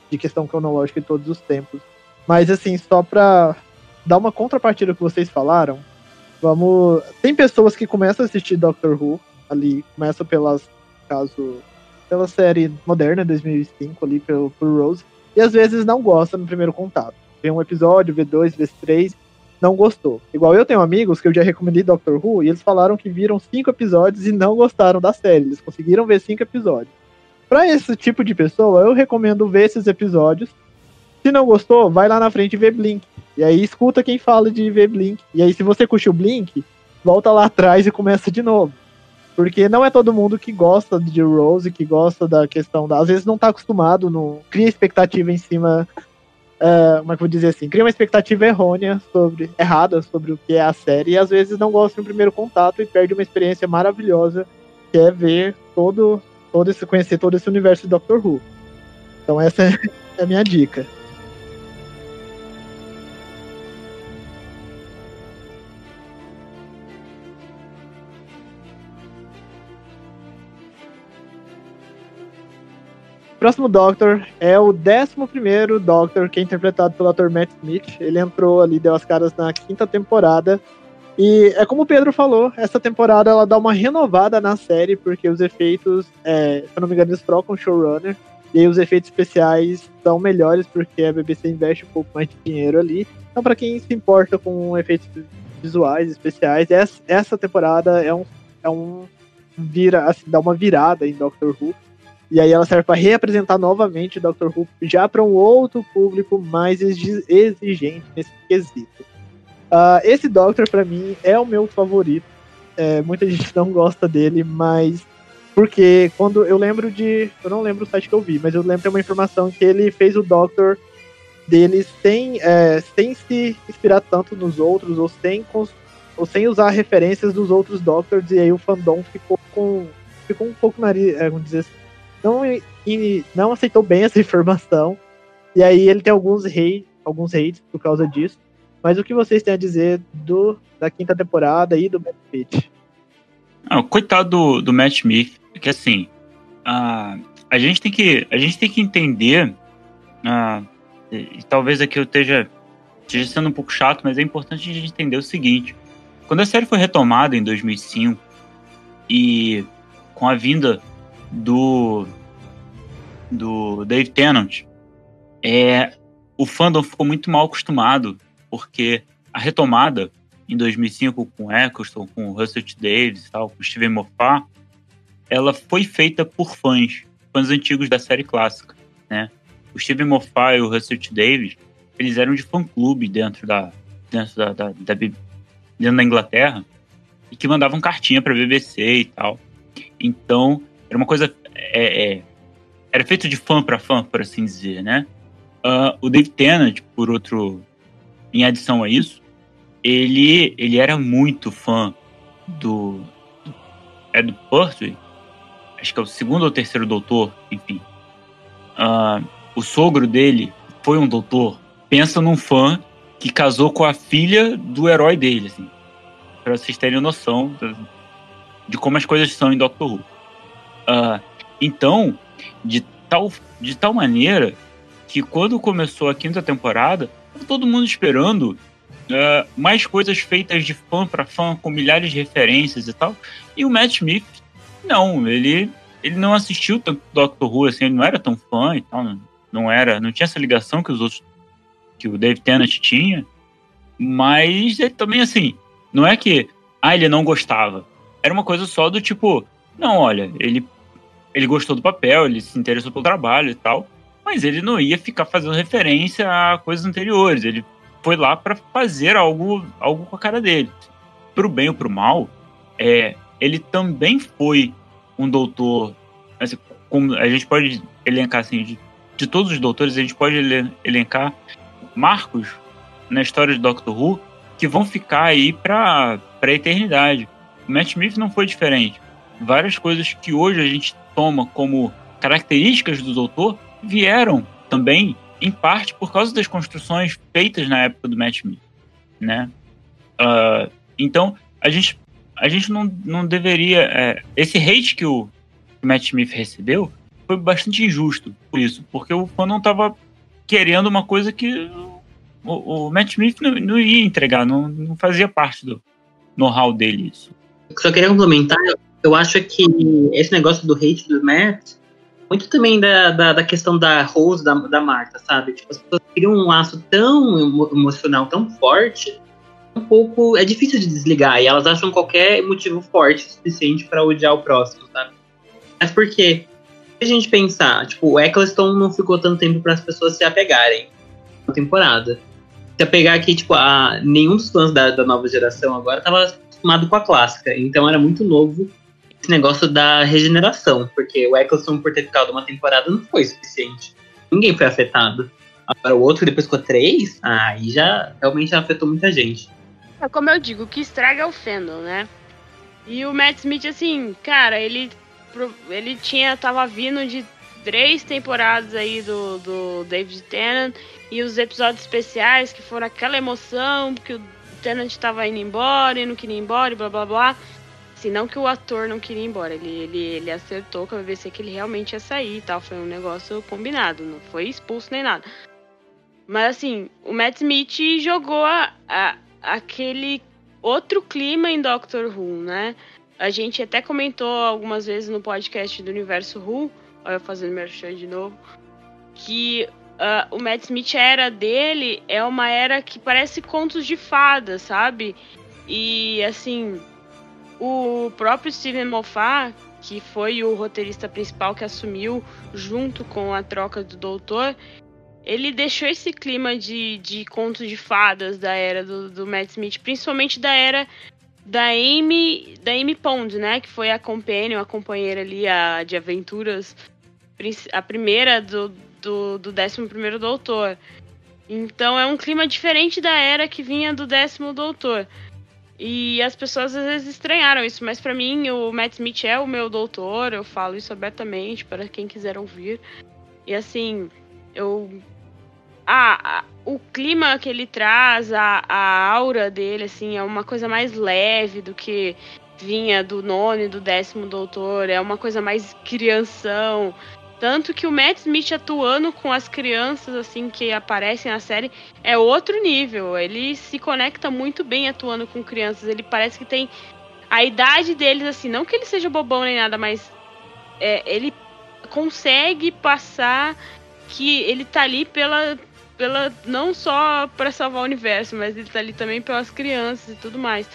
de questão cronológica de todos os tempos. Mas assim, só pra dar uma contrapartida que vocês falaram, vamos. Tem pessoas que começam a assistir Doctor Who ali, começam pelas caso pela série moderna 2005 ali pelo por Rose e às vezes não gosta no primeiro contato. Vê um episódio, vê dois, vê três, não gostou. Igual eu tenho amigos que eu já recomendei Doctor Who e eles falaram que viram cinco episódios e não gostaram da série. Eles conseguiram ver cinco episódios. Para esse tipo de pessoa, eu recomendo ver esses episódios se não gostou, vai lá na frente e vê Blink. E aí escuta quem fala de ver Blink. E aí, se você curtiu Blink, volta lá atrás e começa de novo. Porque não é todo mundo que gosta de Rose, que gosta da questão da. Às vezes não tá acostumado, não cria expectativa em cima. Uh, como é que eu vou dizer assim? Cria uma expectativa errônea sobre. errada sobre o que é a série. E às vezes não gosta no primeiro contato e perde uma experiência maravilhosa, que é ver todo. Todo esse, conhecer todo esse universo de Doctor Who. Então essa é [LAUGHS] a minha dica. próximo Doctor é o 11 Doctor, que é interpretado pelo ator Matt Smith. Ele entrou ali, deu as caras na quinta temporada. E é como o Pedro falou, essa temporada ela dá uma renovada na série, porque os efeitos, é, se eu não me engano, eles trocam showrunner. E aí os efeitos especiais são melhores, porque a BBC investe um pouco mais de dinheiro ali. Então, para quem se importa com efeitos visuais especiais, essa temporada é um, é um vira, assim, dá uma virada em Doctor Who. E aí ela serve para reapresentar novamente Doctor Who já para um outro público mais exigente nesse quesito. Uh, esse Doctor para mim é o meu favorito. É, muita gente não gosta dele, mas porque quando eu lembro de, eu não lembro o site que eu vi, mas eu lembro de uma informação que ele fez o Doctor dele sem, é, sem se inspirar tanto nos outros ou sem ou sem usar referências dos outros Doctors e aí o fandom ficou com ficou um pouco nariz, é, vamos dizer assim, não, e, não aceitou bem essa [LAUGHS] informação. E aí ele tem alguns hates, alguns hates por causa disso. Mas o que vocês têm a dizer do, da quinta temporada e do Matt Smith? Ah, coitado do, do Matt Smith, que assim, a, a, gente tem que, a gente tem que entender, ah, e, talvez aqui eu esteja, esteja sendo um pouco chato, mas é importante a gente entender o seguinte. Quando a série foi retomada em 2005 e com a vinda do do Dave Tennant, é, o fandom ficou muito mal acostumado, porque a retomada em 2005 com Eccleston, com Russell T. Davis tal, com Steven Moffat, ela foi feita por fãs, fãs antigos da série clássica, né? O Steven Moffat e o Russell T. Davis, eles eram de fã-clube dentro da dentro da, da, da, dentro da Inglaterra e que mandavam cartinha para BBC e tal. Então, era uma coisa é, é, era feito de fã para fã, por assim dizer, né? Uh, o Dave Tennant, por outro, em adição a isso, ele, ele era muito fã do, do é acho que é o segundo ou terceiro doutor, enfim. Uh, o sogro dele foi um doutor. Pensa num fã que casou com a filha do herói dele, assim, para vocês terem noção de, de, como as coisas são em Doctor Who. Uh, então, de tal, de tal maneira que quando começou a quinta temporada, todo mundo esperando uh, mais coisas feitas de fã para fã, com milhares de referências e tal. E o Matt Smith, não, ele, ele não assistiu tanto Doctor Who, assim, ele não era tão fã e tal, não, não era, não tinha essa ligação que os outros, que o Dave Tennant tinha, mas ele também, assim, não é que, ah, ele não gostava. Era uma coisa só do tipo, não, olha, ele, ele gostou do papel, ele se interessou pelo trabalho e tal, mas ele não ia ficar fazendo referência a coisas anteriores. Ele foi lá para fazer algo, algo com a cara dele. Pro bem ou pro mal, é, ele também foi um doutor. Assim, como a gente pode elencar assim, de, de todos os doutores, a gente pode elencar marcos na história de Doctor Who que vão ficar aí para a eternidade. O Matt Smith não foi diferente. Várias coisas que hoje a gente toma como características do doutor vieram também, em parte, por causa das construções feitas na época do Matt Smith, né? Uh, então, a gente, a gente não, não deveria... É, esse hate que o Matt Smith recebeu foi bastante injusto por isso, porque o fã não estava querendo uma coisa que o, o Matt Smith não, não, ia entregar, não, não fazia parte do know-how dele isso. Só queria complementar, eu acho que esse negócio do hate do Matt muito também da, da, da, questão da Rose, da, da Marta, sabe? Tipo, as pessoas criam um laço tão emocional, tão forte, um pouco. É difícil de desligar. E elas acham qualquer motivo forte o suficiente para odiar o próximo, sabe? Mas por quê? Se a gente pensar, tipo, o Eccleston não ficou tanto tempo para as pessoas se apegarem na temporada. Se apegar aqui, tipo, a nenhum dos fãs da, da nova geração agora estava acostumado com a clássica. Então era muito novo esse negócio da regeneração, porque o Eccleston, por ter ficado uma temporada, não foi suficiente. Ninguém foi afetado. Agora o outro que depois ficou três, aí já realmente afetou muita gente. É como eu digo, o que estraga é o fandom, né? E o Matt Smith, assim, cara, ele, ele tinha, tava vindo de três temporadas aí do, do David Tennant e os episódios especiais que foram aquela emoção, porque o Tennant tava indo embora e não queria ir embora e blá blá blá. Assim, não que o ator não queria ir embora, ele, ele, ele acertou com a BBC que ele realmente ia sair e tal. Foi um negócio combinado, não foi expulso nem nada. Mas assim, o Matt Smith jogou a, a, aquele outro clima em Doctor Who, né? A gente até comentou algumas vezes no podcast do Universo Who, olha eu fazendo merchan de novo, que uh, o Matt Smith, a era dele é uma era que parece contos de fadas, sabe? E assim, o próprio Steven Moffat, que foi o roteirista principal que assumiu junto com a troca do Doutor, ele deixou esse clima de, de contos de fadas da era do, do Matt Smith, principalmente da era da Amy, da Amy Pond, né, que foi a companion, a companheira ali a, de aventuras, a primeira do, do, do 11 Doutor. Então é um clima diferente da era que vinha do décimo Doutor. E as pessoas às vezes estranharam isso, mas para mim o Matt Smith é o meu doutor, eu falo isso abertamente para quem quiser ouvir. E assim, eu a, a, o clima que ele traz, a, a aura dele, assim, é uma coisa mais leve do que vinha do nono e do décimo doutor, é uma coisa mais crianção. Tanto que o Matt Smith atuando com as crianças, assim, que aparecem na série, é outro nível. Ele se conecta muito bem atuando com crianças. Ele parece que tem a idade deles, assim, não que ele seja bobão nem nada, mas é, ele consegue passar que ele tá ali pela, pela não só para salvar o universo, mas ele tá ali também pelas crianças e tudo mais.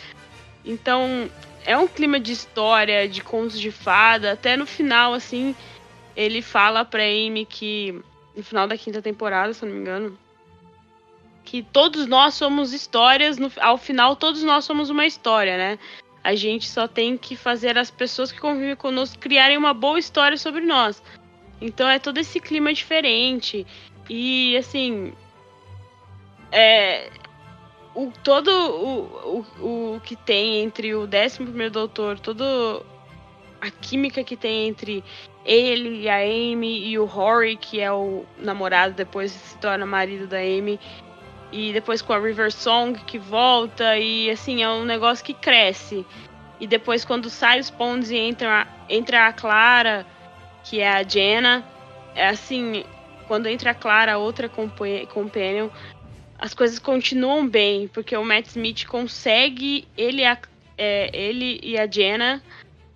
Então, é um clima de história, de contos de fada, até no final assim, ele fala pra Amy que no final da quinta temporada, se eu não me engano, que todos nós somos histórias, no, ao final todos nós somos uma história, né? A gente só tem que fazer as pessoas que convivem conosco criarem uma boa história sobre nós. Então é todo esse clima diferente. E assim. É, o, todo o, o, o que tem entre o 11 Doutor, toda a química que tem entre ele e a Amy e o Rory, que é o namorado, depois se torna marido da Amy. E depois com a River Song que volta, e assim, é um negócio que cresce. E depois quando sai os Ponds e entra, entra a Clara, que é a Jenna, é assim, quando entra a Clara, outra companion, as coisas continuam bem, porque o Matt Smith consegue, ele, a, é, ele e a Jenna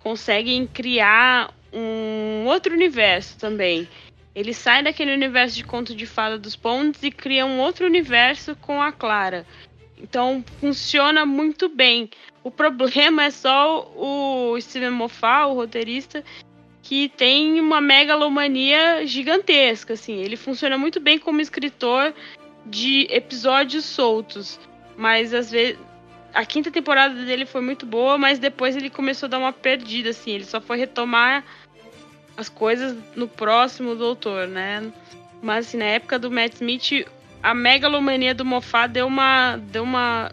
conseguem criar um outro universo também. Ele sai daquele universo de conto de fada dos Pontes e cria um outro universo com a Clara. Então funciona muito bem. O problema é só o Steven Moffat, o roteirista, que tem uma megalomania gigantesca. Assim, ele funciona muito bem como escritor de episódios soltos. Mas às vezes. A quinta temporada dele foi muito boa, mas depois ele começou a dar uma perdida, assim. Ele só foi retomar as coisas no próximo Doutor, né? Mas assim, na época do Matt Smith, a megalomania do Moffat deu uma. deu uma.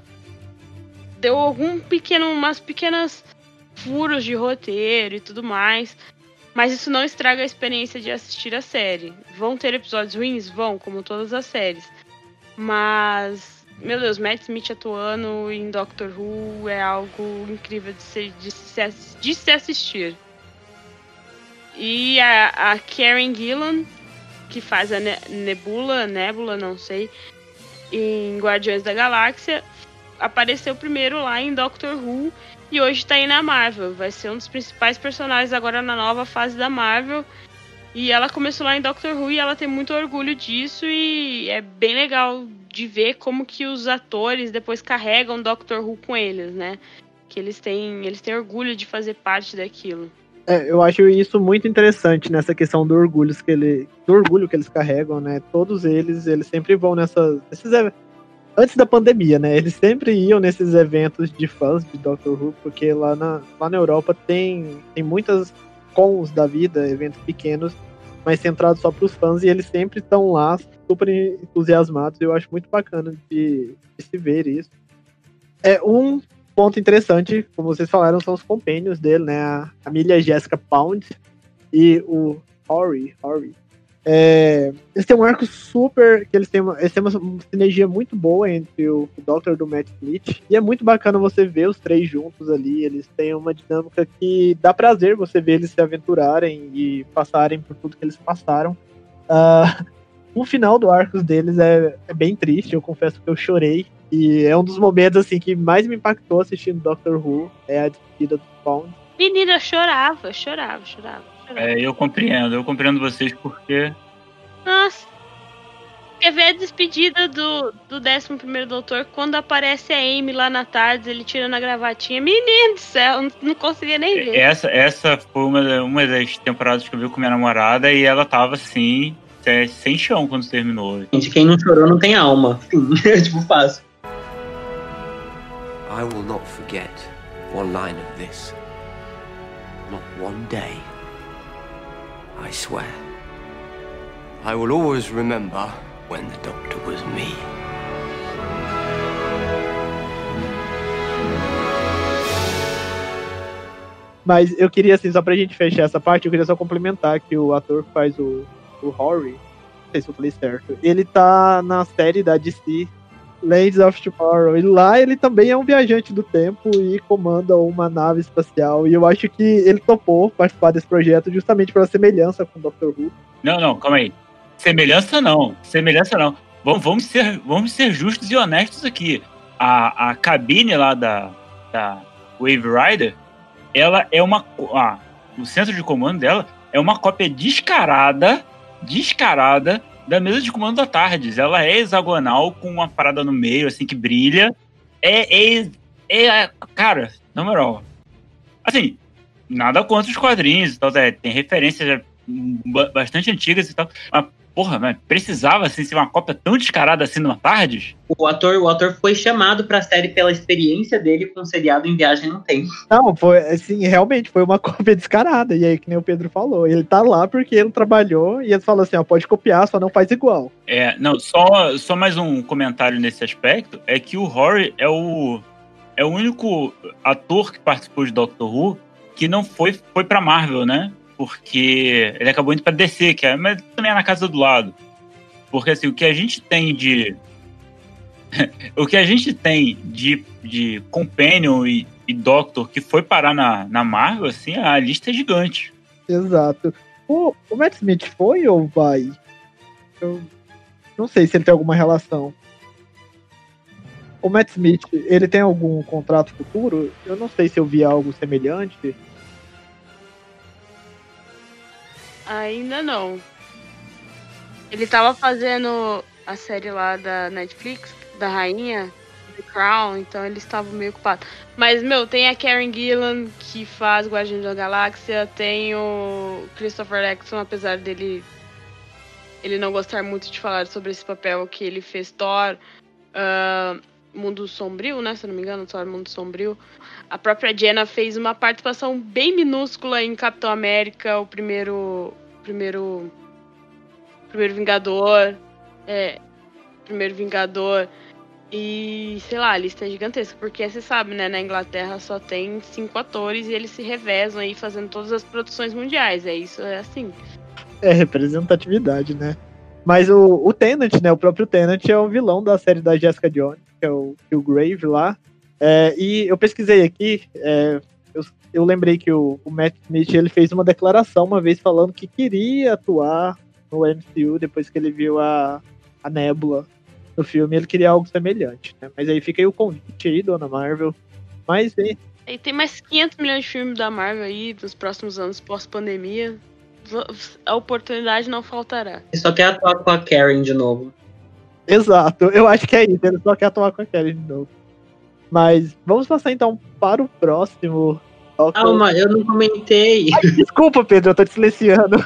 deu algum pequeno. umas pequenas furos de roteiro e tudo mais. Mas isso não estraga a experiência de assistir a série. Vão ter episódios ruins? Vão, como todas as séries. Mas, meu Deus, Matt Smith atuando em Doctor Who é algo incrível de se, de se, de se assistir. E a, a Karen Gillan, que faz a Nebula, Nebula, não sei, em Guardiões da Galáxia, apareceu primeiro lá em Doctor Who e hoje tá aí na Marvel. Vai ser um dos principais personagens agora na nova fase da Marvel. E ela começou lá em Doctor Who e ela tem muito orgulho disso e é bem legal de ver como que os atores depois carregam Doctor Who com eles, né? Que eles têm, eles têm orgulho de fazer parte daquilo. É, eu acho isso muito interessante nessa questão do orgulho que ele, do orgulho que eles carregam, né? Todos eles, eles sempre vão nessas, nesses antes da pandemia, né? Eles sempre iam nesses eventos de fãs de Doctor Who, porque lá na, lá na Europa tem, tem muitas cons da vida, eventos pequenos, mas centrados só para os fãs, e eles sempre estão lá super entusiasmados. Eu acho muito bacana de, de, se ver isso. É um ponto interessante, como vocês falaram, são os companions dele, né? A família Jessica Pound e o Horry, Horry. É, eles têm um arco super. que eles têm, uma, eles têm uma sinergia muito boa entre o, o Doctor do Matt Smith. E é muito bacana você ver os três juntos ali. Eles têm uma dinâmica que dá prazer você ver eles se aventurarem e passarem por tudo que eles passaram. Uh, [LAUGHS] o final do arco deles é, é, bem triste, eu confesso que eu chorei. E é um dos momentos assim que mais me impactou assistindo Doctor Who. É a despedida do Spawn. Menina, eu chorava, chorava, chorava. É, eu compreendo, eu compreendo vocês porque. Nossa. Quer ver a despedida do, do 11 Doutor quando aparece a Amy lá na tarde, ele tirando a gravatinha. Menino do céu, não, não conseguia nem ver. Essa, essa foi uma, uma das temporadas que eu vi com minha namorada e ela tava assim, sem chão quando terminou. Gente, quem não chorou não tem alma. [LAUGHS] É tipo, fácil. I will not forget one line of this. Not one day. I swear. I will always remember when the doctor was me. Mas eu queria, assim, só pra gente fechar essa parte, eu queria só complementar que o ator que faz o, o Rory, sei se eu falei certo. Ele tá na série da DC, Lands of Tomorrow. E lá ele também é um viajante do tempo e comanda uma nave espacial. E eu acho que ele topou participar desse projeto justamente pela semelhança com o Doctor Who. Não, não, calma aí. Semelhança não. Semelhança não. Vamos, vamos, ser, vamos ser justos e honestos aqui. A, a cabine lá da, da Wave Rider, ela é uma. Ah, o centro de comando dela é uma cópia descarada, descarada da mesa de comando da Tardes. Ela é hexagonal com uma parada no meio, assim, que brilha. É, é, é cara, na moral. Assim, nada contra os quadrinhos e tal, é, tem referências bastante antigas e tal. Mas porra, mas precisava assim, ser uma cópia tão descarada assim numa tarde? O ator, o ator foi chamado pra série pela experiência dele com o seriado em Viagem no Tempo. Não, foi assim, realmente foi uma [LAUGHS] cópia descarada. E aí, que nem o Pedro falou, ele tá lá porque ele trabalhou e ele falou assim: ó, pode copiar, só não faz igual. É, não, só, só mais um comentário nesse aspecto: é que o Rory é o, é o único ator que participou de Doctor Who que não foi, foi pra Marvel, né? Porque ele acabou indo para DC, que é, mas também é na casa do lado. Porque assim, o que a gente tem de [LAUGHS] o que a gente tem de, de Companion e, e Doctor que foi parar na, na Marvel, assim, a lista é gigante. Exato. O, o Matt Smith foi ou vai? Eu não sei se ele tem alguma relação. O Matt Smith, ele tem algum contrato futuro? Eu não sei se eu vi algo semelhante. Ainda não. Ele tava fazendo a série lá da Netflix, da Rainha, The Crown, então ele estava meio ocupado. Mas, meu, tem a Karen Gillan, que faz Guardiões da Galáxia, tem o Christopher Eccleston, apesar dele ele não gostar muito de falar sobre esse papel que ele fez Thor, uh, Mundo Sombrio, né? Se não me engano, Thor Mundo Sombrio. A própria Jenna fez uma participação bem minúscula em Capitão América, o primeiro. Primeiro. Primeiro Vingador. É. Primeiro Vingador. E, sei lá, a lista é gigantesca, porque você sabe, né? Na Inglaterra só tem cinco atores e eles se revezam aí fazendo todas as produções mundiais. É isso, é assim. É representatividade, né? Mas o, o Tenant, né? O próprio Tenant é o vilão da série da Jessica Jones, que é o, Grave lá. É, e eu pesquisei aqui, é, eu, eu, lembrei que o, o, Matt Smith ele fez uma declaração uma vez falando que queria atuar no MCU depois que ele viu a, a Nebula no filme, ele queria algo semelhante. Né? Mas aí fica aí o convite aí, dona Marvel. Mas e... E tem mais 500 milhões de filmes da Marvel aí nos próximos anos pós-pandemia a oportunidade não faltará. Ele só quer atuar com a Karen de novo. Exato, eu acho que é isso, ele só quer atuar com a Karen de novo. Mas vamos passar então para o próximo. Calma, eu não comentei. Ai, desculpa, Pedro, eu tô te silenciando.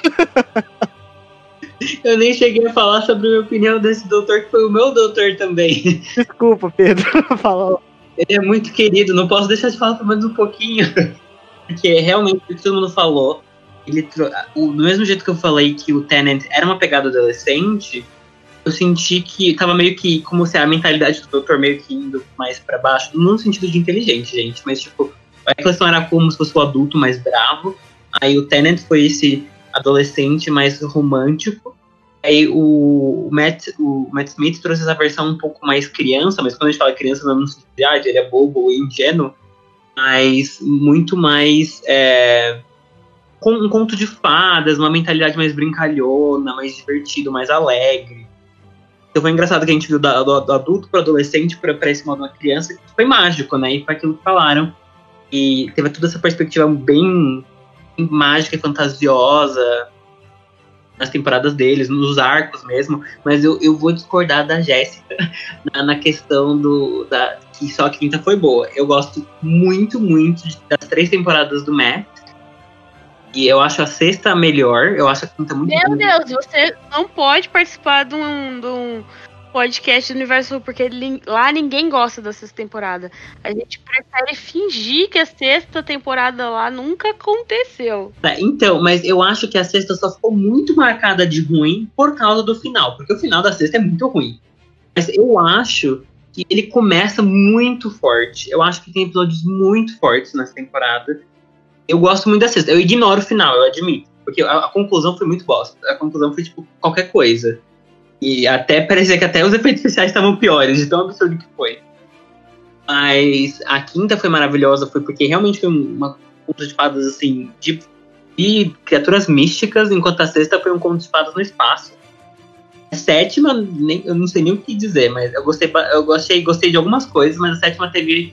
[LAUGHS] eu nem cheguei a falar sobre a minha opinião desse doutor, que foi o meu doutor também. Desculpa, Pedro. [LAUGHS] Falou. Ele é muito querido, não posso deixar de falar pelo menos um pouquinho. [LAUGHS] Porque realmente o que todo mundo falou ele do mesmo jeito que eu falei que o Tenant era uma pegada adolescente, eu senti que tava meio que como se a mentalidade do doutor meio que indo mais para baixo, no sentido de inteligente, gente, mas tipo, a questão era como se fosse o adulto mais bravo, aí o Tenant foi esse adolescente mais romântico, aí o, o, Matt, o Matt Smith trouxe essa versão um pouco mais criança, mas quando a gente fala criança não é no sentido de ah, ele é bobo e ingênuo, mas muito mais é, com um conto de fadas, uma mentalidade mais brincalhona, mais divertido, mais alegre. Então foi engraçado que a gente viu do, do, do adulto para adolescente para esse modo uma criança, foi mágico, né? E foi aquilo que falaram. E teve toda essa perspectiva bem, bem mágica e fantasiosa nas temporadas deles, nos arcos mesmo, mas eu, eu vou discordar da Jéssica [LAUGHS] na, na, questão do da, que só a quinta foi boa. Eu gosto muito, muito das três temporadas do Matt, e eu acho a sexta melhor, eu acho a quinta muito Meu boa. Deus, você não pode participar de um, de um podcast do Universo porque lá ninguém gosta da sexta temporada. A gente prefere fingir que a sexta temporada lá nunca aconteceu. É, então, mas eu acho que a sexta só ficou muito marcada de ruim por causa do final, porque o final da sexta é muito ruim. Mas eu acho que ele começa muito forte. Eu acho que tem episódios muito fortes nessa temporada eu gosto muito da sexta. Eu ignoro o final, eu admito. Porque a, a, conclusão foi muito bosta. A conclusão foi, tipo, qualquer coisa. E até parecia que até os efeitos especiais estavam piores, de tão absurdo que foi. Mas a quinta foi maravilhosa, foi porque realmente foi uma conto de fadas assim, de, de criaturas místicas, enquanto a sexta foi um conto de fadas no espaço. A sétima, nem, eu não sei nem o que dizer, mas eu gostei, eu gostei, gostei de algumas coisas, mas a sétima teve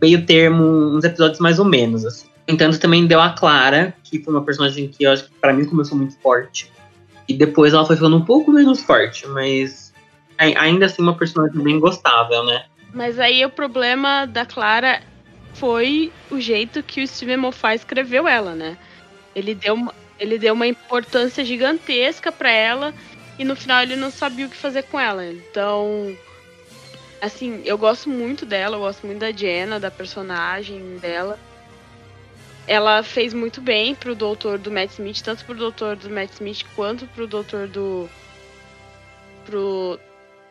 meio termo, uns episódios mais ou menos, assim. No entanto, também deu a Clara, que foi uma personagem que eu acho que pra mim começou muito forte. E depois ela foi ficando um pouco menos forte, mas ainda assim uma personagem bem gostável, né? Mas aí o problema da Clara foi o jeito que o Steven Moffat escreveu ela, né? Ele deu uma, ele deu uma importância gigantesca para ela e no final ele não sabia o que fazer com ela. Então, assim, eu gosto muito dela, eu gosto muito da Jenna, da personagem dela. Ela fez muito bem pro doutor do Matt Smith, tanto pro doutor do Matt Smith quanto pro doutor do. pro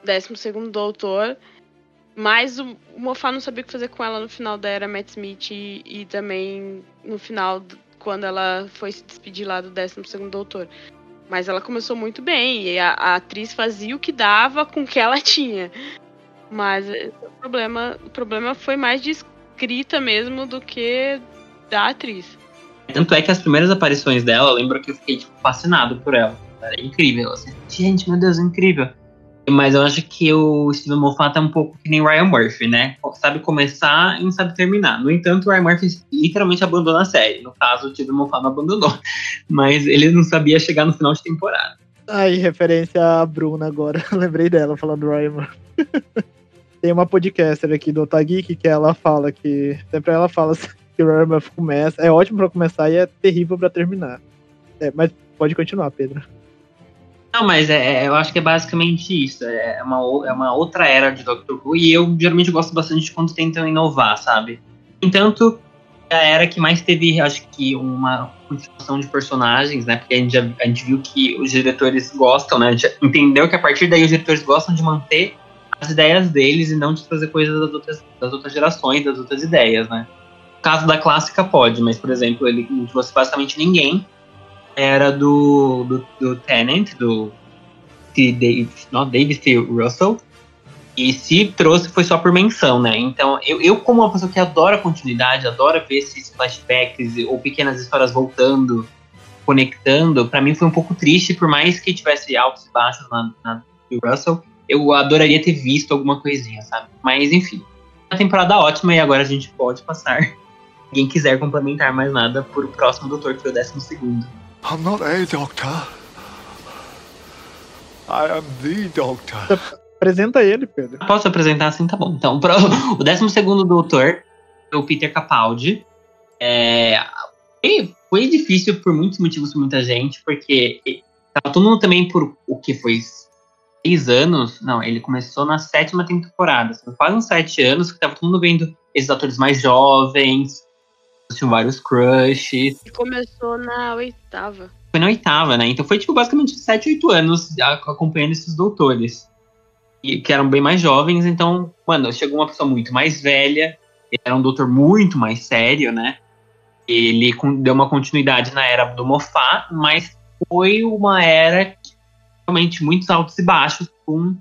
12 doutor. Mas o, o Moffat não sabia o que fazer com ela no final da era Matt Smith e, e também no final, quando ela foi se despedir lá do 12 doutor. Mas ela começou muito bem e a, a, atriz fazia o que dava com o que ela [LAUGHS] tinha. Mas o problema, o problema foi mais de escrita mesmo do que da atriz. Tanto é que as primeiras aparições dela, eu lembro que eu fiquei tipo, fascinado por ela. Era incrível. Assim, Gente, meu Deus, incrível. Mas eu acho que o Steven Moffat é um pouco que nem Ryan Murphy, né? Sabe começar e não sabe terminar. No entanto, o Ryan Murphy literalmente abandona a série. No caso, o Steven Moffat não abandonou. [LAUGHS] Mas ele não sabia chegar no final de temporada. Aí, referência à Bruna agora. [LAUGHS] Lembrei dela falando do Ryan Murphy. [LAUGHS] Tem uma podcaster aqui do Otageek que ela fala que. Sempre ela fala que Ryan Murphy começa. É ótimo pra começar e é terrível pra terminar. É, mas pode continuar, Pedro. Não, mas é, é, eu acho que é basicamente isso. É uma, é uma outra era de Doctor Who e eu geralmente gosto bastante quando tentam inovar, sabe? Entanto, é a era que mais teve, acho que, uma continuação de personagens, né? Porque a gente, a gente viu que os diretores gostam, né? A gente entendeu que a partir daí os diretores gostam de manter as ideias deles e não de trazer coisas das outras, das outras gerações, das outras ideias, né? Caso da clássica pode, mas, por exemplo, ele não trouxe basicamente ninguém era do, do, do Tenant, do. Dave, não, David T. Russell. E se trouxe foi só por menção, né? Então, eu, eu como uma pessoa que adora continuidade, adora ver esses flashbacks ou pequenas histórias voltando, conectando, para mim foi um pouco triste, por mais que tivesse altos e baixos na, na do Russell, eu adoraria ter visto alguma coisinha, sabe? Mas enfim, uma temporada ótima e agora a gente pode passar. Quem quiser complementar mais nada por o próximo doutor, que foi o décimo segundo. I'm not a doctor. I am the doctor. Apresenta ele, Pedro. Posso apresentar assim? Tá bom. Então, pro, [LAUGHS] o 12 doutor é o Peter Capaldi. É, foi difícil por muitos motivos para muita gente, porque tava todo mundo também por o que foi seis anos. Não, ele começou na sétima temporada. Quase uns sete anos que tava todo mundo vendo esses atores mais jovens, vários crushes. E começou na oitava. Foi na oitava, né? Então foi, tipo, basicamente 7, 8 anos acompanhando esses doutores. E, que eram bem mais jovens, então, mano, chegou uma pessoa muito mais velha, ele era um doutor muito mais sério, né? Ele deu uma continuidade na era do Moffat, mas foi uma era que, realmente muitos altos e baixos, com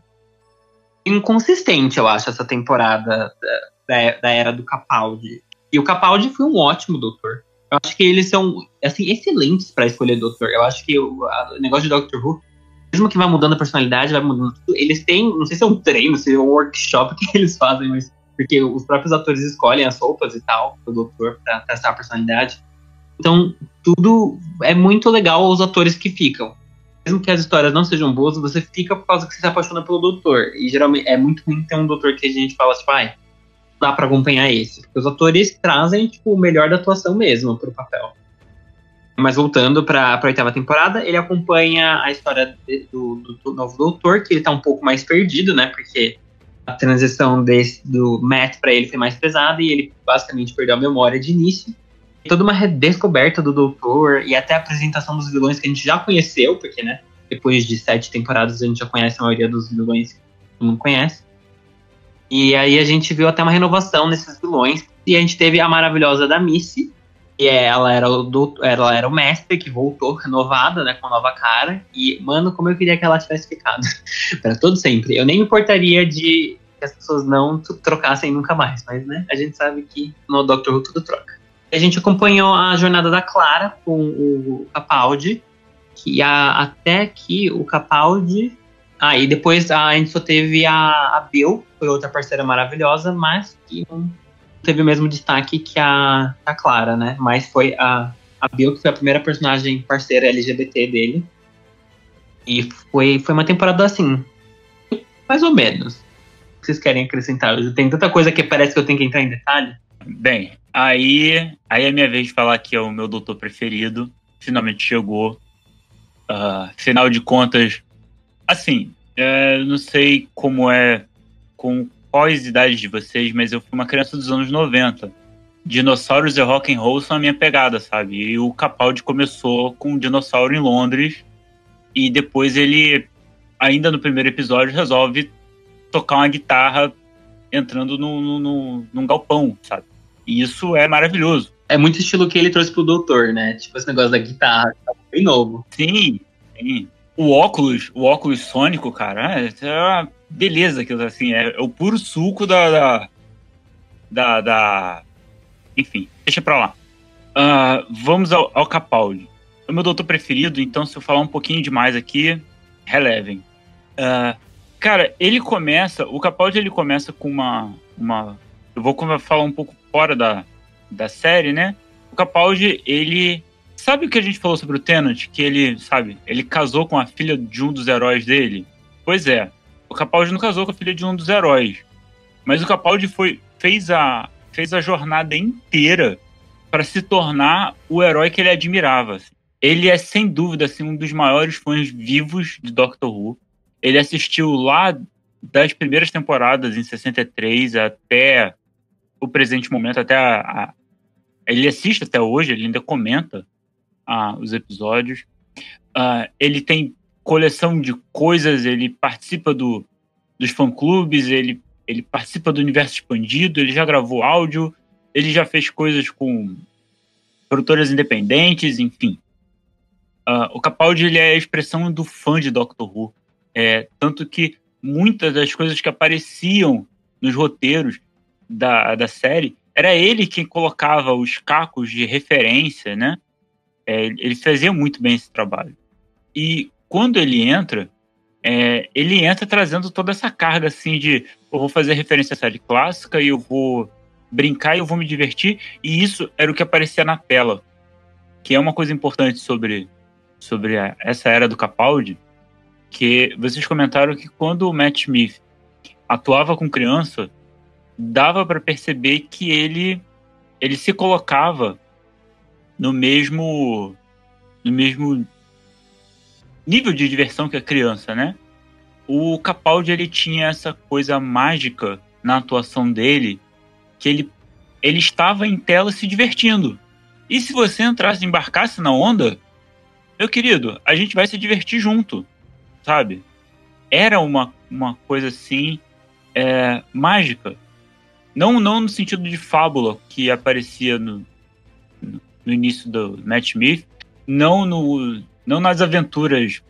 inconsistente, eu acho, essa temporada da, da, da era do Capaldi. E o Capaldi foi um ótimo doutor. Eu acho que eles são, assim, excelentes para escolher doutor. Eu acho que o, a, o negócio de Doctor Who, mesmo que vai mudando a personalidade, vai mudando tudo, eles têm, não sei se é um treino, se é um workshop [LAUGHS] que eles fazem, mas porque os próprios atores escolhem as roupas e tal do doutor para testar a personalidade. Então, tudo é muito legal os atores que ficam. Mesmo que as histórias não sejam boas, você fica por causa que você se apaixona pelo doutor. E geralmente é muito ruim ter um doutor que a gente fala tipo, ai, dá para acompanhar esse. Porque os atores trazem, tipo, o melhor da atuação mesmo pro papel. Mas voltando para a oitava temporada, ele acompanha a história do, do, do, novo doutor, que ele tá um pouco mais perdido, né? Porque a transição desse, do Matt para ele foi mais pesada e ele basicamente perdeu a memória de início. Toda uma redescoberta do doutor e até a apresentação dos vilões que a gente já conheceu, porque, né? Depois de sete temporadas a gente já conhece a maioria dos vilões que todo mundo conhece. E aí a gente viu até uma renovação nesses vilões. E a gente teve a maravilhosa da Missy, E ela era o doutor, ela era o mestre que voltou renovada, né, com nova cara. E, mano, como eu queria que ela tivesse ficado. [LAUGHS] para todo sempre. Eu nem me importaria de que as pessoas não trocassem nunca mais, mas, né, a gente sabe que no Doctor Who tudo troca. A gente acompanhou a jornada da Clara com o Capaldi, que a, até que o Capaldi. Ah, depois a gente só teve a, a Bill, foi outra parceira maravilhosa, mas que não teve o mesmo destaque que a, a Clara, né? Mas foi a, a Bill que foi a primeira personagem parceira LGBT dele. E foi, foi uma temporada assim, mais ou menos. Vocês querem acrescentar? Tem tanta coisa que parece que eu tenho que entrar em detalhe. Bem, aí, aí é minha vez de falar que é o meu doutor preferido. Finalmente chegou. Uh, final de contas, assim, é, não sei como é com quais idades de vocês, mas eu fui uma criança dos anos 90. Dinossauros e rock and roll são a minha pegada, sabe? E o Capaldi começou com um dinossauro em Londres e depois ele, ainda no primeiro episódio, resolve tocar uma guitarra entrando no, no, no, num galpão, sabe? E isso é maravilhoso. É muito estilo que ele trouxe pro doutor, né? Tipo esse negócio da guitarra, tá bem novo. Sim, sim. O óculos, o óculos sônico, cara, é, é uma beleza aquilo assim, é, é o puro suco da, da, da, da, Enfim, deixa pra lá. Uh, vamos ao, ao Capaldi. É o meu doutor preferido, então se eu falar um pouquinho demais aqui, relevem. Uh, cara, ele começa, o Capaldi ele começa com uma, uma eu vou falar um pouco fora da, da série, né? O Capaldi, ele. Sabe o que a gente falou sobre o Tenant? Que ele, sabe, ele casou com a filha de um dos heróis dele? Pois é. O Capaldi não casou com a filha de um dos heróis. Mas o Capaldi foi, fez, a, fez a jornada inteira para se tornar o herói que ele admirava. Assim. Ele é, sem dúvida, assim, um dos maiores fãs vivos de Doctor Who. Ele assistiu lá das primeiras temporadas, em 63, até o presente momento, até a, a, ele assiste até hoje, ele ainda comenta ah, os episódios. Ah, ele tem coleção de coisas, ele participa do, dos fã-clubes, ele, ele participa do universo expandido, ele já gravou áudio, ele já fez coisas com produtoras independentes, enfim. Uh, o Capaldi ele é a expressão do fã de Doctor Who. É, tanto que muitas das coisas que apareciam nos roteiros da, da série, era ele quem colocava os cacos de referência, né? É, ele fazia muito bem esse trabalho. E quando ele entra, é, ele entra trazendo toda essa carga assim de eu vou fazer referência à série clássica e eu vou brincar e eu vou me divertir. E isso era o que aparecia na tela, que é uma coisa importante sobre, sobre a, essa era do Capaldi, que vocês comentaram que quando o Matt Smith atuava com criança, dava para perceber que ele ele se colocava no mesmo no mesmo nível de diversão que a criança, né? O Capaldi ele tinha essa coisa mágica na atuação dele, que ele ele estava em tela se divertindo. E se você entrasse, embarcasse na onda, meu querido, a gente vai se divertir junto, sabe? Era uma, uma coisa assim é, mágica. Não, não no sentido de fábula que aparecia no, no início do Matt Smith, não, no, não nas aventuras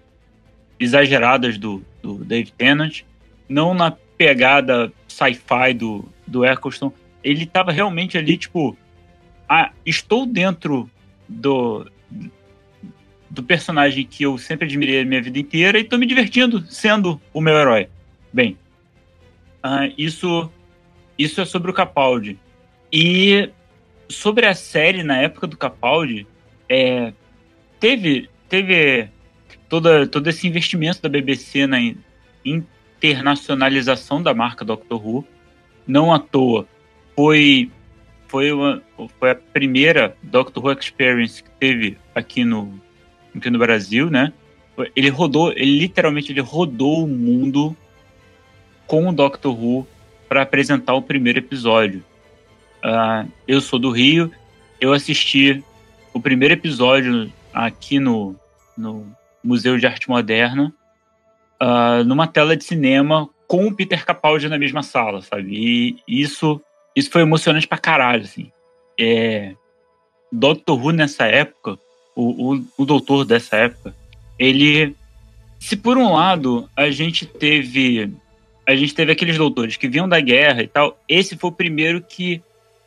exageradas do, do Dave Tennant, não na pegada sci-fi do, do Eccleston. Ele estava realmente ali, tipo, ah, estou dentro do, do personagem que eu sempre admirei a minha vida inteira e estou me divertindo sendo o meu herói. Bem, uh, isso isso é sobre o Capaldi. E sobre a série na época do Capaldi, é, teve, teve toda, todo esse investimento da BBC na internacionalização da marca Doctor Who. Não à toa. Foi, foi, uma, foi a primeira Doctor Who Experience que teve aqui no, aqui no Brasil, né? Ele rodou, ele literalmente ele rodou o mundo com o Doctor Who para apresentar o primeiro episódio. Uh, eu sou do Rio, eu assisti o primeiro episódio aqui no, no Museu de Arte Moderna, uh, numa tela de cinema com o Peter Capaldi na mesma sala, sabe? E isso, isso foi emocionante pra caralho, assim. É, Doctor Who nessa época, o, o, o doutor dessa época, ele. Se por um lado a gente teve. A gente teve aqueles doutores que vinham da guerra e tal, esse foi o primeiro que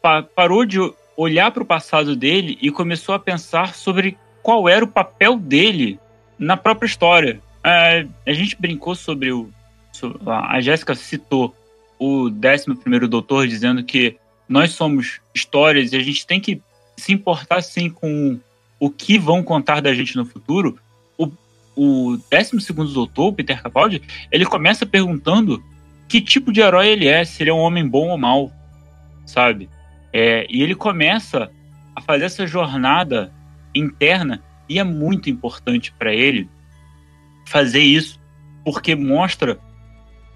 pa parou de olhar para o passado dele e começou a pensar sobre qual era o papel dele na própria história. A, a gente brincou sobre o. A Jéssica citou o 11 Doutor dizendo que nós somos histórias e a gente tem que se importar sim com o que vão contar da gente no futuro. O, o 12 Doutor, Peter Capaldi, ele começa perguntando que tipo de herói ele é, se ele é um homem bom ou mal, sabe? É, e ele começa a fazer essa jornada interna e é muito importante para ele fazer isso, porque mostra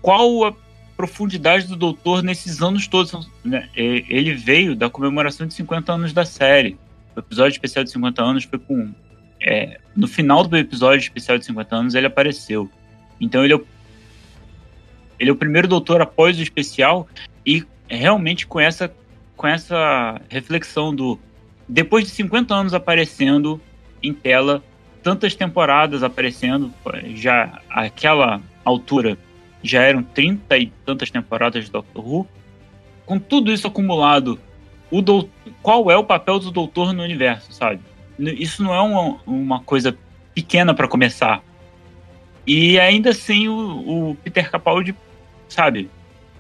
qual a profundidade do Doutor nesses anos todos. Né? Ele veio da comemoração de 50 anos da série. O episódio especial de 50 anos foi com. É, no final do episódio especial de 50 anos, ele apareceu. Então ele é, o, ele é o primeiro doutor após o especial e realmente com essa, com essa reflexão do. Depois de 50 anos aparecendo em tela, tantas temporadas aparecendo, já aquela altura já eram 30 e tantas temporadas de Doctor Who. Com tudo isso acumulado, o doutor, qual é o papel do doutor no universo, sabe? Isso não é uma, uma coisa pequena para começar. E ainda assim o, o, Peter Capaldi, sabe,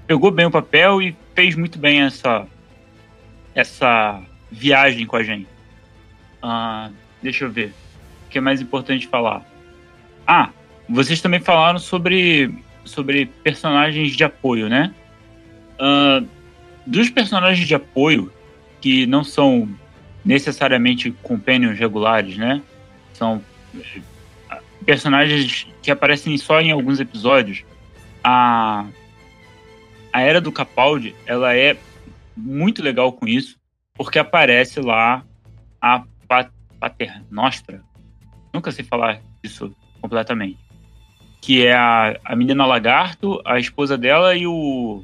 pegou bem o papel e fez muito bem essa essa viagem com a gente. Uh, deixa eu ver. O que é mais importante falar? Ah, vocês também falaram sobre, sobre personagens de apoio, né? Uh, dos personagens de apoio, que não são necessariamente companions regulares, né? São eh, personagens que aparecem só em alguns episódios. A, a Era do Capaldi, ela é muito legal com isso, porque aparece lá a Pater Nostra, nunca sei falar isso completamente, que é a, a menina lagarto, a esposa dela e o,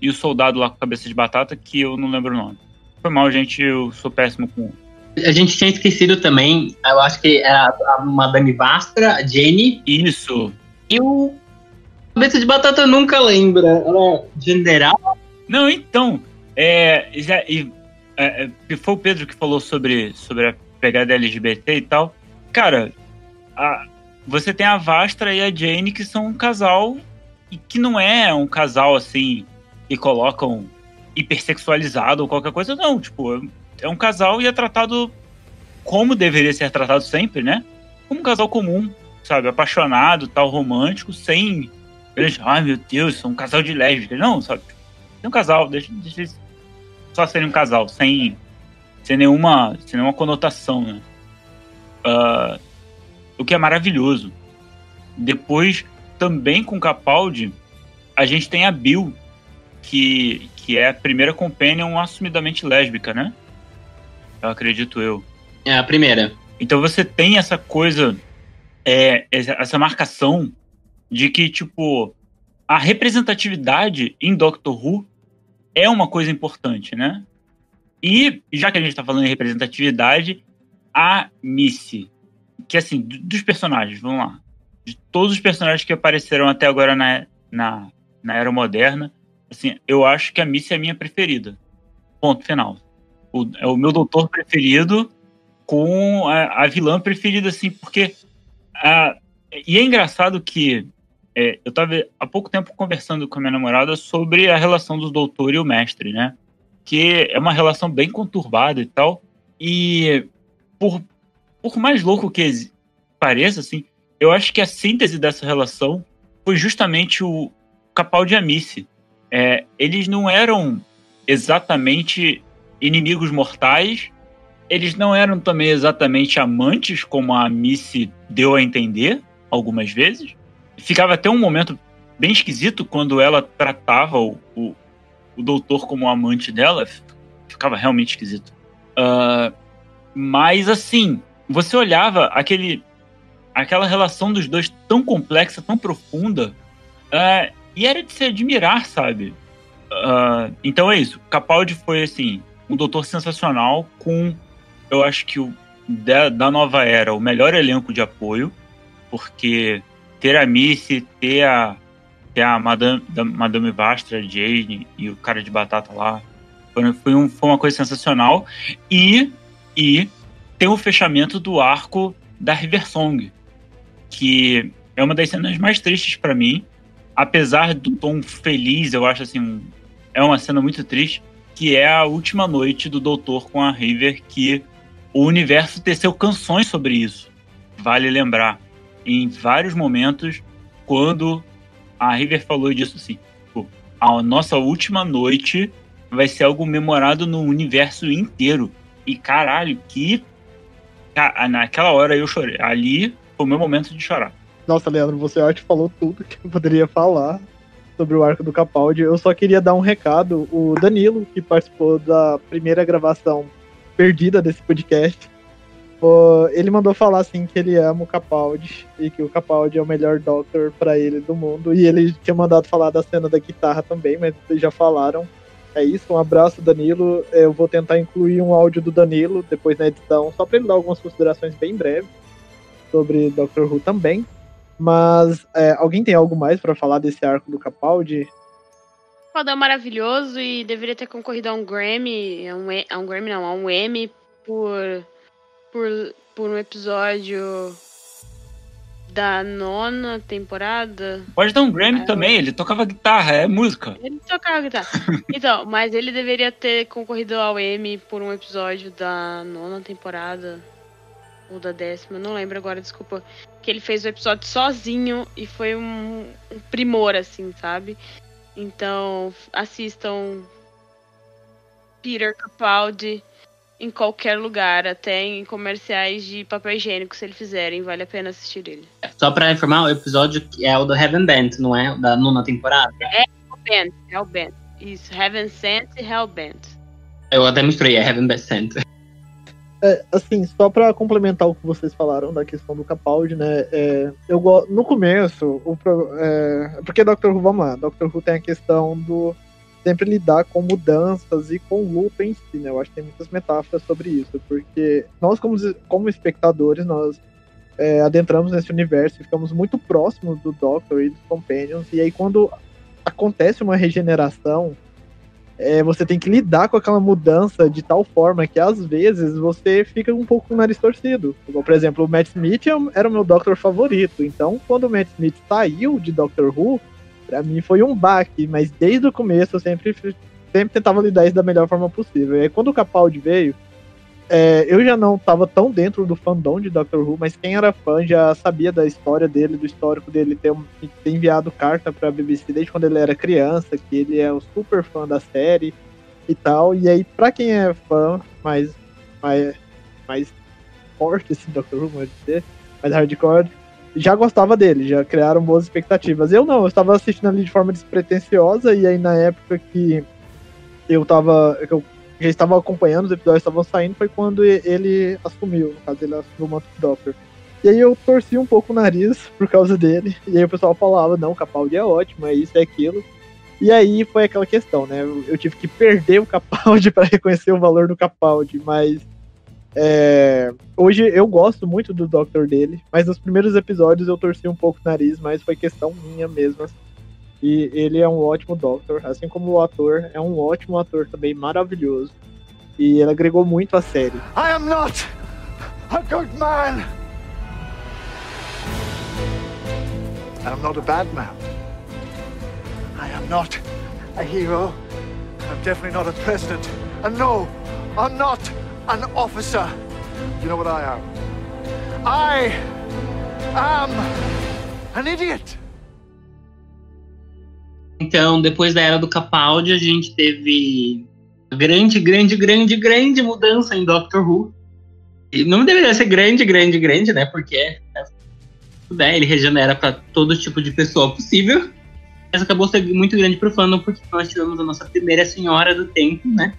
e o soldado lá com cabeça de batata, que eu não lembro o nome. Foi mal, gente, eu sou péssimo com. A gente tinha esquecido também, eu acho que era a Madame Vastra, a Jenny. Isso. E o Cabeça de Batata nunca lembra. Era general? Não, então. É, já, e, é, é foi o Pedro que falou sobre, sobre a pegada LGBT e tal. Cara, a, você tem a Vastra e a Jane que são um casal e que não é um casal assim que colocam hipersexualizado ou qualquer coisa, não. Tipo, é um casal e é tratado como deveria ser tratado sempre, né? Como um casal comum, sabe? Apaixonado, tal, romântico, sem. Ai meu Deus, são um casal de lésbicas. Não, sabe? É um casal, deixa, deixa eles só serem um casal, sem, sem, nenhuma, sem nenhuma conotação, né? Uh, o que é maravilhoso. Depois, também com Capaldi, a gente tem a Bill, que, que é a primeira companion assumidamente lésbica, né? Eu acredito eu. É a primeira. Então você tem essa coisa, é, essa marcação de que, tipo, a representatividade em Doctor Who é uma coisa importante, né? E, já que a gente tá falando em representatividade, a Missy, que assim, dos personagens, vamos lá. De todos os personagens que apareceram até agora na, na, na Era Moderna, assim, eu acho que a Missy é a minha preferida. Ponto final. O, é o meu doutor preferido com a, a vilã preferida, assim, porque. A, e é engraçado que é, eu estava há pouco tempo conversando com a minha namorada sobre a relação do doutor e o mestre, né? Que é uma relação bem conturbada e tal. E por, por mais louco que pareça, assim, eu acho que a síntese dessa relação foi justamente o Capaldi e a Missy. É, eles não eram exatamente inimigos mortais, eles não eram também exatamente amantes, como a Missy deu a entender algumas vezes. Ficava até um momento bem esquisito quando ela tratava o, o, o doutor como amante dela. Ficava realmente esquisito. Uh, mas assim, você olhava aquele, aquela relação dos dois tão complexa, tão profunda, uh, e era de se admirar, sabe? Uh, então é isso. Capaldi foi assim um doutor sensacional com eu acho que o da, da nova era, o melhor elenco de apoio, porque ter a Missy, ter a, ter a Madame, Madame Vastra, Jane e o cara de batata lá, foi, foi, um, foi uma coisa sensacional. E, e tem o fechamento do arco da River Song, que é uma das cenas mais tristes para mim, apesar do tom feliz, eu acho assim, é uma cena muito triste, que é a última noite do Doutor com a River, que o universo teceu canções sobre isso. Vale lembrar, em vários momentos, quando a River falou disso assim, tipo, a nossa última noite vai ser algo memorado no universo inteiro. E caralho, que naquela hora eu chorei. Ali foi o meu momento de chorar. Nossa, Leandro, você acho que falou tudo que eu poderia falar sobre o arco do Capaldi. Eu só queria dar um recado. O Danilo, que participou da primeira gravação perdida desse podcast, ele mandou falar assim que ele ama o Capaldi e que o Capaldi é o melhor Doctor para ele do mundo. E ele tinha mandado falar da cena da guitarra também, mas já falaram. É isso, um abraço, Danilo. Eu vou tentar incluir um áudio do Danilo depois na edição, só para ele dar algumas considerações bem breves sobre Doctor Who também. Mas é, alguém tem algo mais para falar desse arco do Capaldi? O é maravilhoso e deveria ter concorrido a um Grammy, a um, a um Grammy não, a um Emmy por, por, por um episódio da nona temporada. Pode dar um Grammy é, também, ele tocava guitarra, é música. Ele tocava guitarra. [LAUGHS] então, mas ele deveria ter concorrido ao Emmy por um episódio da nona temporada ou da décima, não lembro agora, desculpa. Que ele fez o episódio sozinho e foi um, um primor, assim, sabe? Então, assistam Peter Capaldi em qualquer lugar, até em comerciais de papel higiênico, se ele fizerem, vale a pena assistir ele. Só pra informar, o episódio é o do Heaven Bent, não é? Da nona temporada? É Hellbent, Hellbent. Isso, Heaven Sent e Hellbent. Eu até misturei, é Heaven Sent. É, assim, só para complementar o que vocês falaram da questão do Capaldi, né? É, eu no começo, o, é, porque Doctor Who, vamos lá, Doctor Who tem a questão do sempre lidar com mudanças e com luto em si, né? Eu acho que tem muitas metáforas sobre isso, porque nós como, como espectadores, nós é, adentramos nesse universo e ficamos muito próximos do Doctor e dos Companions, e aí quando acontece uma regeneração, é, você tem que lidar com aquela mudança de tal forma que às vezes você fica um pouco com o nariz torcido. por exemplo, o Matt Smith era o meu Doctor favorito. Então, quando o Matt Smith saiu de Doctor Who, pra mim foi um baque, mas desde o começo eu sempre, sempre tentava lidar isso da melhor forma possível. E aí, quando o Capaldi veio, é, eu já não estava tão dentro do fandom de Doctor Who, mas quem era fã já sabia da história dele, do histórico dele ter, ter enviado carta para a BBC desde quando ele era criança, que ele é um super fã da série e tal. E aí, para quem é fã mais, mais, mais forte, assim, Doctor Who, pode dizer, mais hardcore, já gostava dele, já criaram boas expectativas. Eu não, eu estava assistindo ali de forma despretensiosa, e aí na época que eu tava. Que eu já estava acompanhando, os episódios estavam saindo, foi quando ele assumiu, no caso, ele assumiu o manto Doppler. E aí eu torci um pouco o nariz [LAUGHS] por causa dele. E aí o pessoal falava, não, Capaldi é ótimo, é isso, é aquilo. E aí foi aquela questão, né? Eu tive que perder o Capaldi [LAUGHS] para reconhecer o valor do Capaldi, mas é, hoje eu gosto muito do Doctor dele, mas nos primeiros episódios eu torci um pouco o nariz, mas foi questão minha mesmo. Assim. E ele é um ótimo Doctor, assim como o ator, é um ótimo ator também, maravilhoso. E ele agregou muito à série. I am not a good man. I'm not a bad man. I am not a hero. I'm definitely not a president. And no, I'm not an officer. You know what I am? I am an idiot. Então, depois da era do Capaldi, a gente teve grande, grande, grande, grande mudança em Doctor Who. E não deveria ser grande, grande, grande, né? Porque né, ele regenera para todo tipo de pessoa possível. Mas acabou sendo muito grande pro fandom, porque nós tivemos a nossa primeira senhora do tempo, né?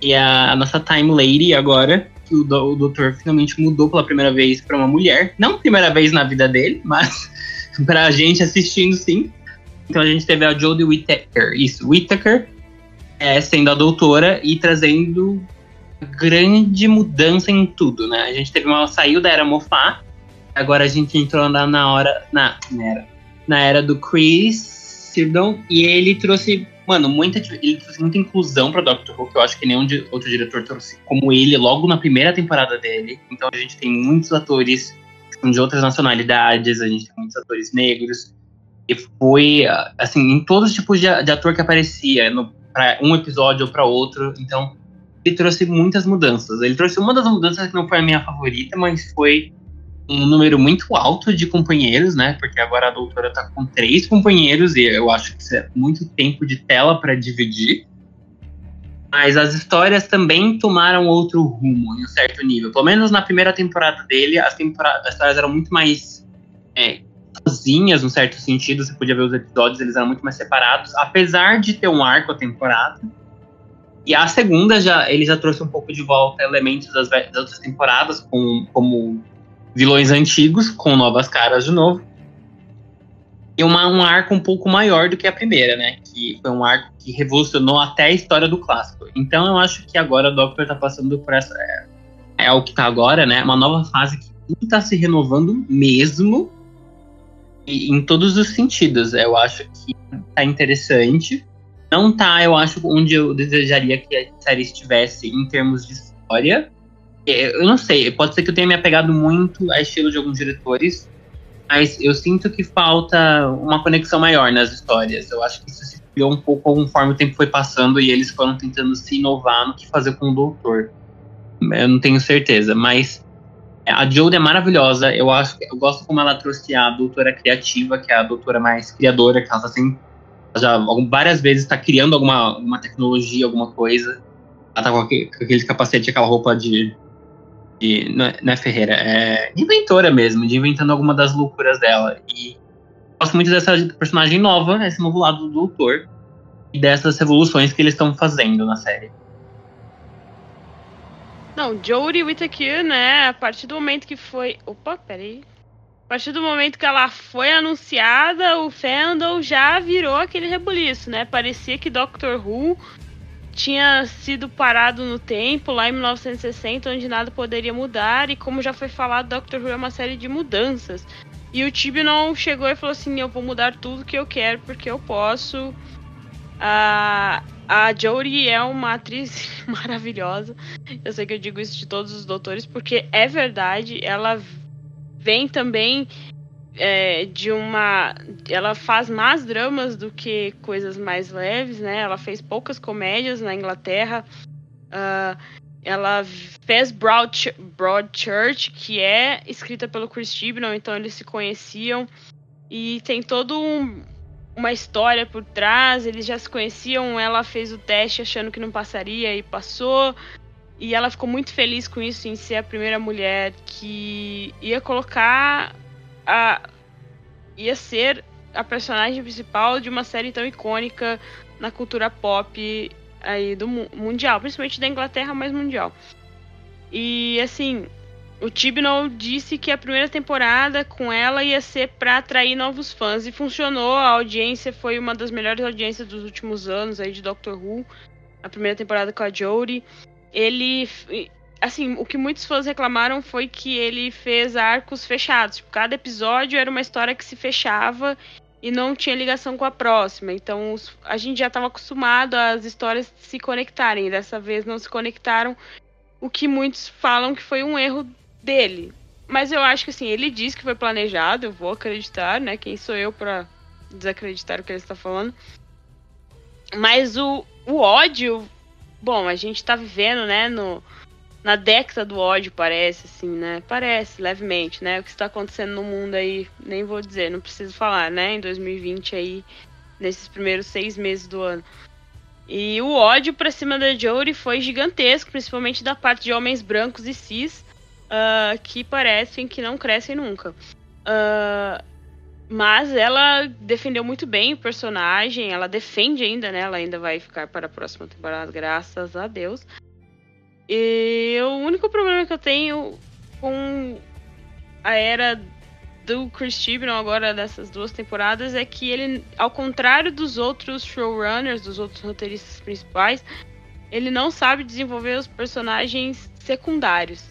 E a, a nossa Time Lady agora, que o, o doutor finalmente mudou pela primeira vez para uma mulher. Não primeira vez na vida dele, mas [LAUGHS] pra gente assistindo sim. Então a gente teve a Jodie Whittaker, isso, Whittaker, é, sendo a doutora e trazendo grande mudança em tudo, né? A gente teve uma saiu da era Moffat, agora a gente entrou na, na hora na, na era na era do Chris Sirdon e ele trouxe, mano, muita ele trouxe muita inclusão para Doctor Who, que eu acho que nenhum outro diretor trouxe como ele logo na primeira temporada dele. Então a gente tem muitos atores de outras nacionalidades, a gente tem muitos atores negros. E foi, assim, em todos os tipos de, ator que aparecia, para um episódio ou para outro. Então, ele trouxe muitas mudanças. Ele trouxe uma das mudanças que não foi a minha favorita, mas foi um número muito alto de companheiros, né? Porque agora a doutora tá com três companheiros e eu acho que isso é muito tempo de tela para dividir. Mas as histórias também tomaram outro rumo em um certo nível. Pelo menos na primeira temporada dele, as, temporada, as histórias eram muito mais é, sozinhas, no certo sentido. Você podia ver os episódios, eles eram muito mais separados, apesar de ter um arco a temporada. E a segunda já ele já trouxe um pouco de volta elementos das, das outras temporadas, com, como vilões antigos com novas caras de novo. E uma, um arco um pouco maior do que a primeira, né? Que foi um arco que revolucionou até a história do clássico. Então eu acho que agora o Doctor tá passando por essa. É, é o que tá agora, né? Uma nova fase que tudo tá se renovando mesmo. E, em todos os sentidos. Eu acho que tá interessante. Não tá, eu acho, onde eu desejaria que a série estivesse em termos de história. É, eu não sei, pode ser que eu tenha me apegado muito a estilo de alguns diretores, mas eu sinto que falta uma conexão maior nas histórias. Eu acho que isso se criou um pouco conforme o tempo foi passando e eles foram tentando se inovar no que fazer com o Doutor. Eu não tenho certeza, mas a Jodie é maravilhosa. Eu acho, eu gosto como ela trouxe a doutora criativa, que é a doutora mais criadora, que ela tá sempre, já várias vezes está criando alguma, alguma tecnologia, alguma coisa. Ela tá com aquele, com aquele capacete, aquela roupa de de, não, é, não é Ferreira, é inventora mesmo, de inventando alguma das loucuras dela. E gosto muito dessa personagem nova, esse novo lado do doutor, e dessas revoluções que eles estão fazendo na série. Não, Jodie Whittaker, né, a partir do momento que foi... Opa, peraí. A partir do momento que ela foi anunciada, o fandom já virou aquele rebuliço, né? Parecia que Doctor Who tinha sido parado no tempo, lá em 1960, onde nada poderia mudar, e como já foi falado, Doctor Who é uma série de mudanças. E o não chegou e falou assim: Eu vou mudar tudo que eu quero porque eu posso. A, a Jodie é uma atriz [LAUGHS] maravilhosa. Eu sei que eu digo isso de todos os doutores, porque é verdade. Ela vem também é, de uma. Ela faz mais dramas do que coisas mais leves, né? Ela fez poucas comédias na Inglaterra. Uh, ela fez Broad, Broadchurch, que é escrita pelo Chris Chibnall, então eles se conheciam. E tem todo um, uma história por trás, eles já se conheciam. Ela fez o teste achando que não passaria e passou. E ela ficou muito feliz com isso, em ser a primeira mulher que ia colocar a, ia ser a personagem principal de uma série tão icônica na cultura pop aí do mundial, principalmente da Inglaterra, mas mundial. E assim, o Tibnall disse que a primeira temporada com ela ia ser para atrair novos fãs e funcionou. A audiência foi uma das melhores audiências dos últimos anos aí de Doctor Who. A primeira temporada com a Jodie. Ele assim, o que muitos fãs reclamaram foi que ele fez arcos fechados. Tipo, cada episódio era uma história que se fechava e não tinha ligação com a próxima. Então, a gente já estava acostumado às histórias se conectarem. Dessa vez não se conectaram, o que muitos falam que foi um erro dele. Mas eu acho que assim, ele diz que foi planejado, eu vou acreditar, né? Quem sou eu para desacreditar o que ele está falando? Mas o, o ódio, bom, a gente está vivendo, né, no, na década do ódio, parece, assim, né? Parece, levemente, né? O que está acontecendo no mundo aí, nem vou dizer, não preciso falar, né? Em 2020 aí, nesses primeiros seis meses do ano. E o ódio pra cima da Jodie foi gigantesco, principalmente da parte de homens brancos e cis, uh, que parecem que não crescem nunca. Uh, mas ela defendeu muito bem o personagem, ela defende ainda, né? Ela ainda vai ficar para a próxima temporada, graças a Deus. E o único problema que eu tenho com a era do Chris Chibnall agora dessas duas temporadas é que ele, ao contrário dos outros showrunners, dos outros roteiristas principais, ele não sabe desenvolver os personagens secundários.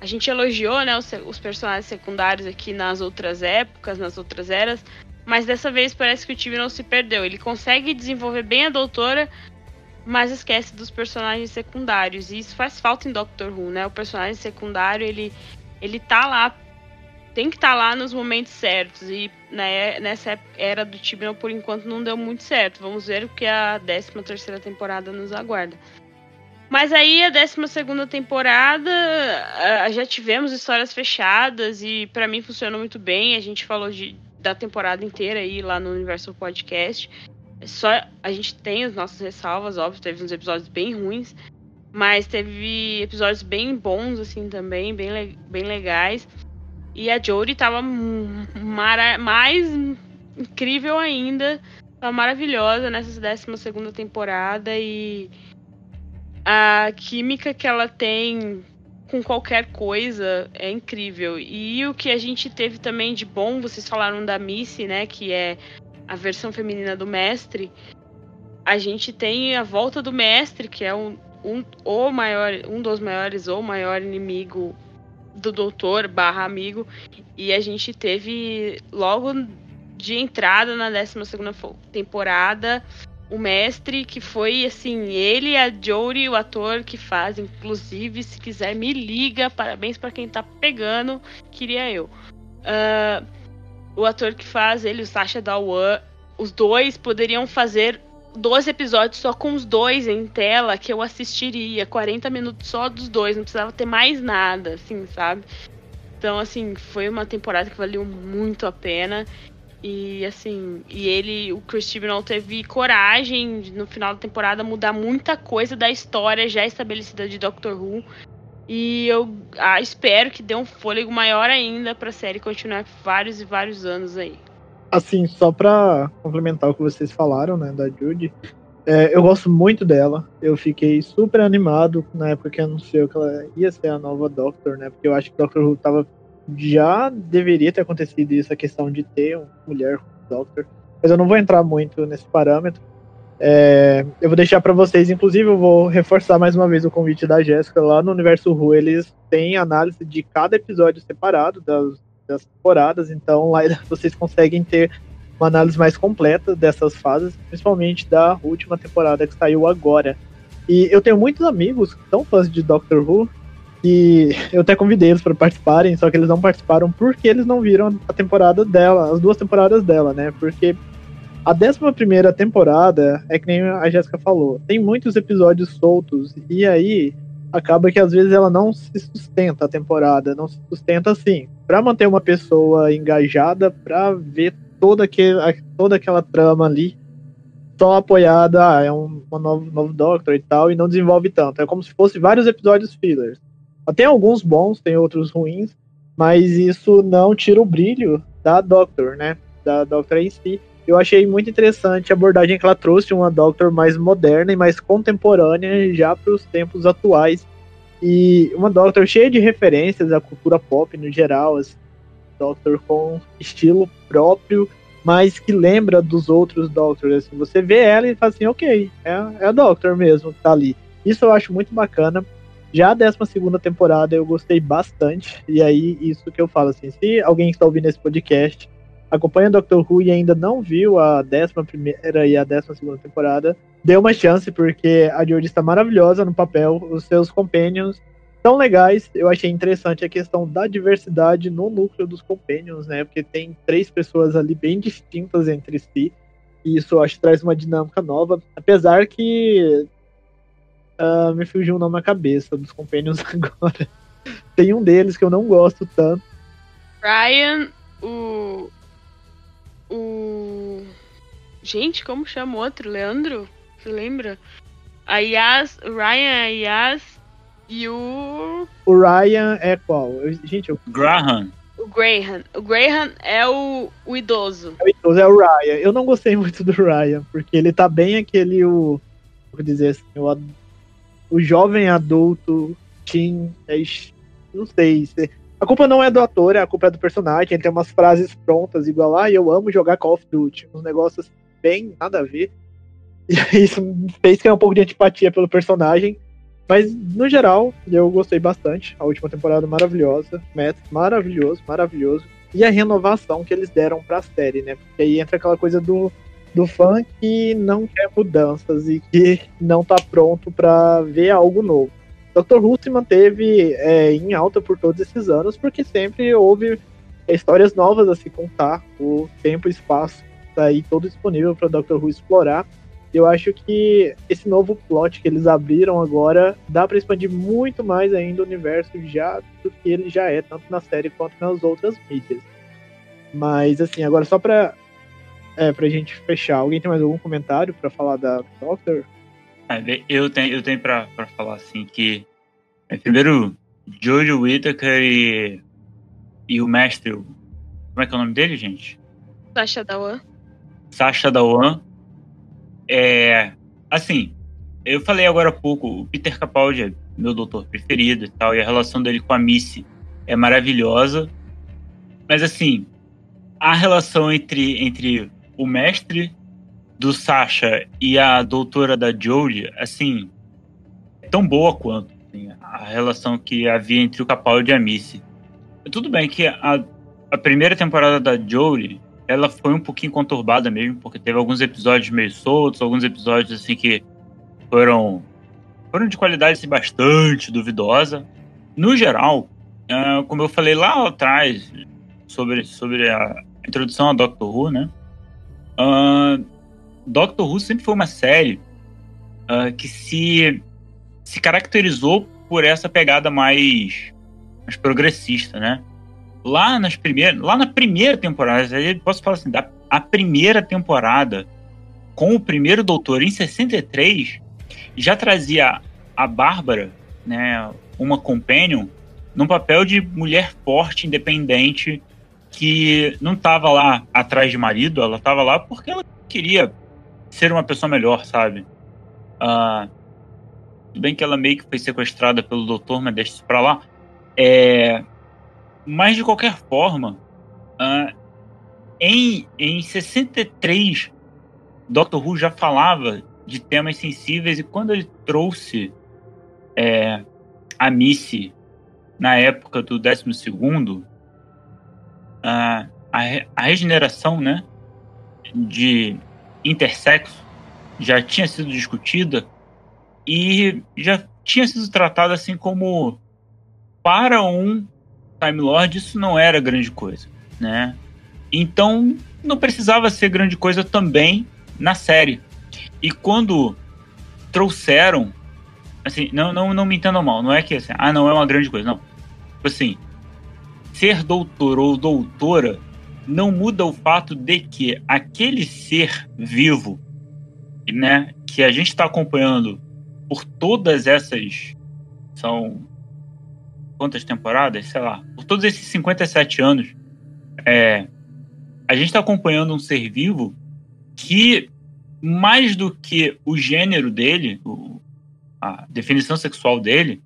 A gente elogiou, né, os, os personagens secundários aqui nas outras épocas, nas outras eras, mas dessa vez parece que o não se perdeu. Ele consegue desenvolver bem a doutora, mas esquece dos personagens secundários. E isso faz falta em Doctor Who, né? O personagem secundário, ele, ele tá lá, tem que estar tá lá nos momentos certos. E né, nessa era do Tibnall, por enquanto, não deu muito certo. Vamos ver o que a 13 terceira temporada nos aguarda. Mas aí a 12 segunda temporada já tivemos histórias fechadas e para mim funcionou muito bem. A gente falou de, da temporada inteira aí lá no Universo Podcast. Só a gente tem as nossas ressalvas, óbvio, teve uns episódios bem ruins, mas teve episódios bem bons assim também, bem, bem legais. E a Jodie tava mais incrível ainda, tava maravilhosa nessa 12 segunda temporada e a química que ela tem com qualquer coisa é incrível. E o que a gente teve também de bom, vocês falaram da Missy, né, que é a versão feminina do mestre. A gente tem a volta do mestre, que é um, um, o maior, um dos maiores ou maior inimigo do doutor barra amigo. E a gente teve logo de entrada na 12 segunda temporada o mestre, que foi assim, ele, a Jory, o ator que faz, inclusive, se quiser me liga, parabéns para quem tá pegando, queria eu. Uh, o ator que faz ele, o Sasha Dawan, os dois poderiam fazer 12 episódios só com os dois em tela que eu assistiria, 40 minutos só dos dois, não precisava ter mais nada, assim, sabe? Então, assim, foi uma temporada que valeu muito a pena. E assim, e ele, o Chris Chibnall teve coragem no final da temporada mudar muita coisa da história já estabelecida de Doctor Who. E eu ah, espero que dê um fôlego maior ainda pra série continuar vários e vários anos aí. Assim, só pra complementar o que vocês falaram, né, da Judy, é, eu gosto muito dela. Eu fiquei super animado na época que anunciou que ela ia ser a nova Doctor, né? Porque eu acho que Doctor Who tava já deveria ter acontecido isso, a questão de ter uma mulher Doctor. Mas eu não vou entrar muito nesse parâmetro. É, eu vou deixar para vocês, inclusive eu vou reforçar mais uma vez o convite da Jéssica. Lá no Universo Ru, eles têm análise de cada episódio separado das, das temporadas, então lá [LAUGHS] vocês conseguem ter uma análise mais completa dessas fases, principalmente da última temporada que saiu agora. E eu tenho muitos amigos que são fãs de Doctor Who e [LAUGHS] eu até convidei eles para participarem, só que eles não participaram porque eles não viram a temporada dela, as duas temporadas dela, né? Porque a 11 primeira temporada, é que nem a Jéssica falou, tem muitos episódios soltos, e aí acaba que às vezes ela não se sustenta a temporada, não se sustenta assim. Para manter uma pessoa engajada, para ver toda, aquele, toda aquela trama ali, só apoiada, ah, é um, um novo, novo Doctor e tal, e não desenvolve tanto. É como se fosse vários episódios fillers. Tem alguns bons, tem outros ruins, mas isso não tira o brilho da Doctor, né? Da Doctor em si. Eu achei muito interessante a abordagem que ela trouxe, uma Doctor mais moderna e mais contemporânea já para os tempos atuais. E uma Doctor cheia de referências à cultura pop no geral, assim, Doctor com estilo próprio, mas que lembra dos outros Doctors. Assim. Você vê ela e fala assim, ok, é, é a Doctor mesmo que tá ali. Isso eu acho muito bacana. Já a 12 temporada eu gostei bastante. E aí, isso que eu falo assim: se alguém está ouvindo esse podcast acompanha Doctor Who e ainda não viu a 11 e a 12 temporada, dê uma chance, porque a Jodie está maravilhosa no papel, os seus companions são legais. Eu achei interessante a questão da diversidade no núcleo dos companions, né? Porque tem três pessoas ali bem distintas entre si. E isso acho que traz uma dinâmica nova. Apesar que Uh, me fugiu o nome na cabeça dos Companions [LAUGHS] agora. Tem um deles que eu não gosto tanto. Ryan, o. O. Gente, como chama o outro? Leandro? Você lembra? A Yas, o Ryan, a Yas e o. O Ryan é qual? Eu, gente, eu... Graham. O Graham. O Graham é o, o idoso. É o idoso, é o Ryan. Eu não gostei muito do Ryan, porque ele tá bem aquele. O, vou dizer assim, o o jovem adulto, teen, é, não sei. A culpa não é do ator, a culpa é do personagem. Ele tem umas frases prontas, igual, ah, eu amo jogar Call of Duty. Uns negócios bem nada a ver. [LAUGHS] E isso fez criar um pouco de antipatia pelo personagem. Mas, no geral, eu gostei bastante. A última temporada maravilhosa. Matt, maravilhoso, maravilhoso. E a renovação que eles deram pra série, né? Porque aí entra aquela coisa do, do fã que não quer mudanças e que não tá pronto para ver algo novo. Dr. Who se manteve é, em alta por todos esses anos, porque sempre houve histórias novas a se contar, o tempo e espaço tá aí todo disponível para Dr. Who explorar. Eu acho que esse novo plot que eles abriram agora dá para expandir muito mais ainda o universo já do que ele já é, tanto na série quanto nas outras mídias. Mas assim, agora só para é, pra gente fechar, alguém tem mais algum comentário para falar da Doctor? É, eu tenho, eu tenho pra, pra falar assim que é, primeiro Jojo Whittaker e, e o mestre, como é que é o nome dele, gente? Sasha Dawan. Sasha Dawan. É, assim, eu falei agora há pouco, o Peter Capaldi é meu doutor preferido e tal, e a relação dele com a Missy é maravilhosa. Mas assim, a relação entre, entre o mestre do Sasha e a doutora da Jodie, assim, é tão boa quanto assim, a relação que havia entre o Capaldi e a Missy. Tudo bem que a, a primeira temporada da Jodie, ela foi um pouquinho conturbada mesmo, porque teve alguns episódios meio soltos, alguns episódios assim que foram foram de qualidade assim, bastante duvidosa. No geral, uh, como eu falei lá atrás sobre, sobre a introdução a Doctor Who, né? Uh, Doctor Who sempre foi uma série uh, que se, se caracterizou por essa pegada mais, mais progressista, né? Lá, nas primeiras, lá na primeira temporada, eu posso falar assim, da, a primeira temporada com o primeiro Doutor em 63 já trazia a Bárbara, né, uma companion, num papel de mulher forte, independente, que não estava lá atrás de marido, ela estava lá porque ela queria ser uma pessoa melhor, sabe? Uh, tudo bem que ela meio que foi sequestrada pelo doutor, mas deixa isso pra lá. É, mas de qualquer forma, uh, em, em 63, Doctor Who já falava de temas sensíveis e quando ele trouxe é, a Missy na época do 12 segundo, uh, a, a regeneração, né, de intersexo já tinha sido discutida e já tinha sido tratada assim como para um Time Lord isso não era grande coisa, né? Então não precisava ser grande coisa também na série. E quando trouxeram, assim, não, não, não me entendam mal, não é que assim, ah, não é uma grande coisa, não. Tipo assim, ser doutor ou doutora não muda o fato de que aquele ser vivo, né, que a gente está acompanhando por todas essas são quantas temporadas, sei lá, por todos esses 57 anos, é, a gente está acompanhando um ser vivo que mais do que o gênero dele, o, a definição sexual dele,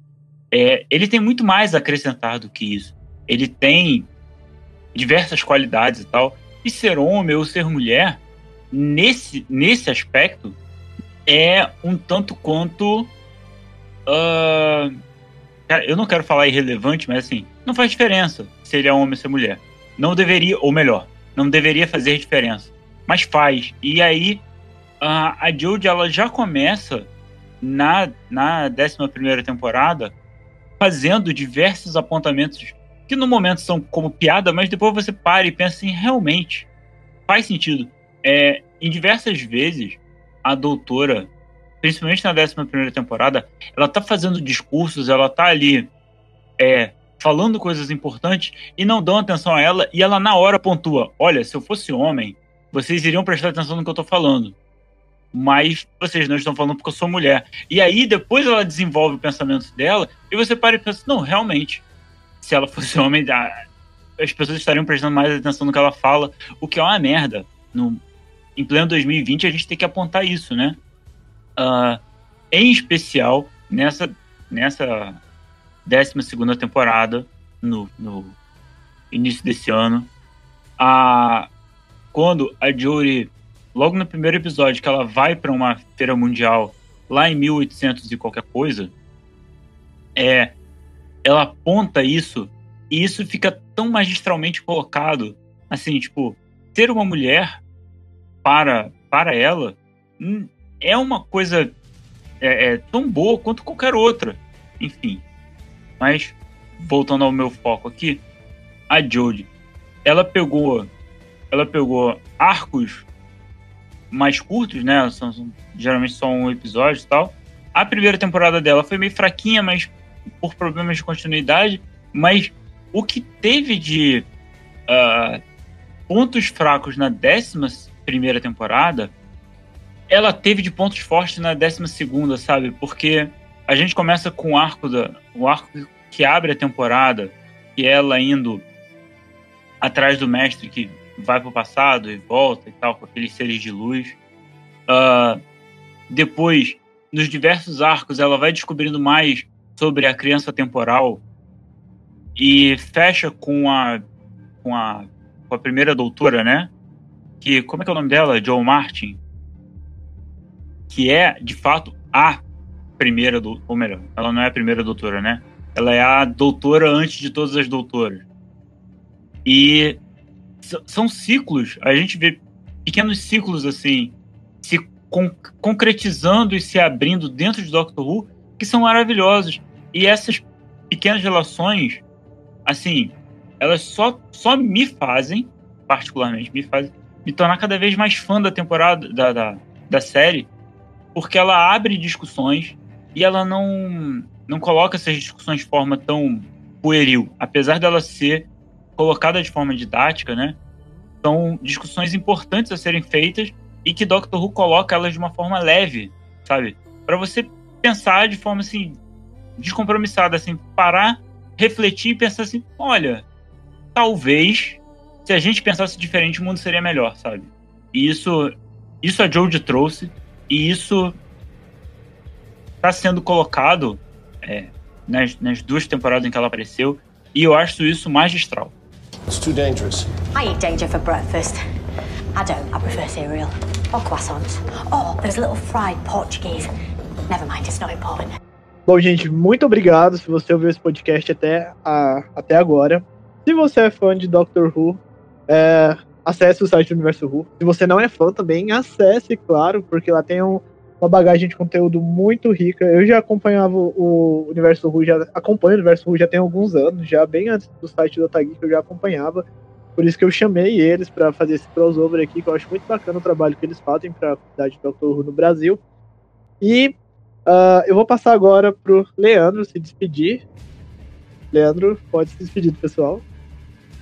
é, ele tem muito mais a acrescentar do que isso. Ele tem diversas qualidades e tal. E ser homem ou ser mulher, nesse, nesse aspecto, é um tanto quanto. Uh, cara, eu não quero falar irrelevante, mas assim, não faz diferença se ele é homem ou se é mulher. Não deveria, ou melhor, não deveria fazer diferença. Mas faz. E aí, uh, a Jodie, ela já começa na, na 11 temporada fazendo diversos apontamentos que no momento são como piada, mas depois você para e pensa assim, realmente faz sentido. É, em diversas vezes, a doutora, principalmente na 11 temporada, ela tá fazendo discursos, ela tá ali é, falando coisas importantes e não dão atenção a ela, e ela na hora pontua: olha, se eu fosse homem, vocês iriam prestar atenção no que eu tô falando. Mas vocês não estão falando porque eu sou mulher. E aí, depois ela desenvolve o pensamento dela, e você para e pensa: não, realmente, se ela fosse [LAUGHS] homem, as pessoas estariam prestando mais atenção no que ela fala, o que é uma merda. No, em pleno 2020, a gente tem que apontar isso, né? Uh, em especial, nessa, nessa 12 temporada, no, no início desse ano, a, quando a Jory logo no primeiro episódio, que ela vai para uma feira mundial lá em 1800 e qualquer coisa, é, ela aponta isso e isso fica tão magistralmente colocado, assim, tipo, ser uma mulher para para ela hum, é uma coisa é, é tão boa quanto qualquer outra, enfim. Mas voltando ao meu foco aqui, a Jodie, ela pegou ela pegou arcos mais curtos, né? São, geralmente só um episódio e tal. A primeira temporada dela foi meio fraquinha, mas por problemas de continuidade. Mas o que teve de uh, pontos fracos na décima primeira temporada, ela teve de pontos fortes na décima segunda, sabe? Porque a gente começa com o arco da, o arco que abre a temporada, que é ela indo atrás do mestre que vai pro passado e volta e tal, com aqueles seres de luz. Uh, depois, nos diversos arcos, ela vai descobrindo mais sobre a criança temporal e fecha com a com a, com a primeira doutora, né? Que como é que é o nome dela? Joe Martin, que é de fato a primeira do, ou melhor, ela não é a primeira doutora, né? Ela é a doutora antes de todas as doutoras. E são ciclos, a gente vê pequenos ciclos assim, se con concretizando e se abrindo dentro de Doctor Who, que são maravilhosos. E essas pequenas relações, assim, elas só, só me fazem, particularmente, me fazem me tornar cada vez mais fã da temporada, da, da, da série, porque ela abre discussões e ela não, não coloca essas discussões de forma tão pueril, apesar dela ser colocada de forma didática, né? São discussões importantes a serem feitas e que Doctor Who coloca elas de uma forma leve, sabe? Para você pensar de forma assim descompromissada, assim, parar, refletir e pensar assim, olha, talvez se a gente pensasse diferente o mundo seria melhor, sabe? E isso isso a Jodie trouxe e isso está sendo colocado é, nas, nas duas temporadas em que ela apareceu e eu acho isso magistral. It's too dangerous. I eat danger for breakfast. I don't. I prefer cereal. Or croissants. Oh, there's a little fried Portuguese. Never mind, it's not important. Bom, gente, muito obrigado se você ouviu esse podcast até, a, até agora. Se você é fã de Doctor Who, é, acesse o site do Universo Who. Se você não é fã também, acesse, claro, porque lá tem um, uma bagagem de conteúdo muito rica. Eu já acompanhava o Universo Ru, já acompanho o Universo Ru já tem alguns anos, já bem antes do site do Otagui que eu já acompanhava. Por isso que eu chamei eles para fazer esse crossover aqui, que eu acho muito bacana o trabalho que eles fazem para a comunidade de Doctor Who no Brasil. E uh, eu vou passar agora pro Leandro se despedir. Leandro, pode se despedir do pessoal.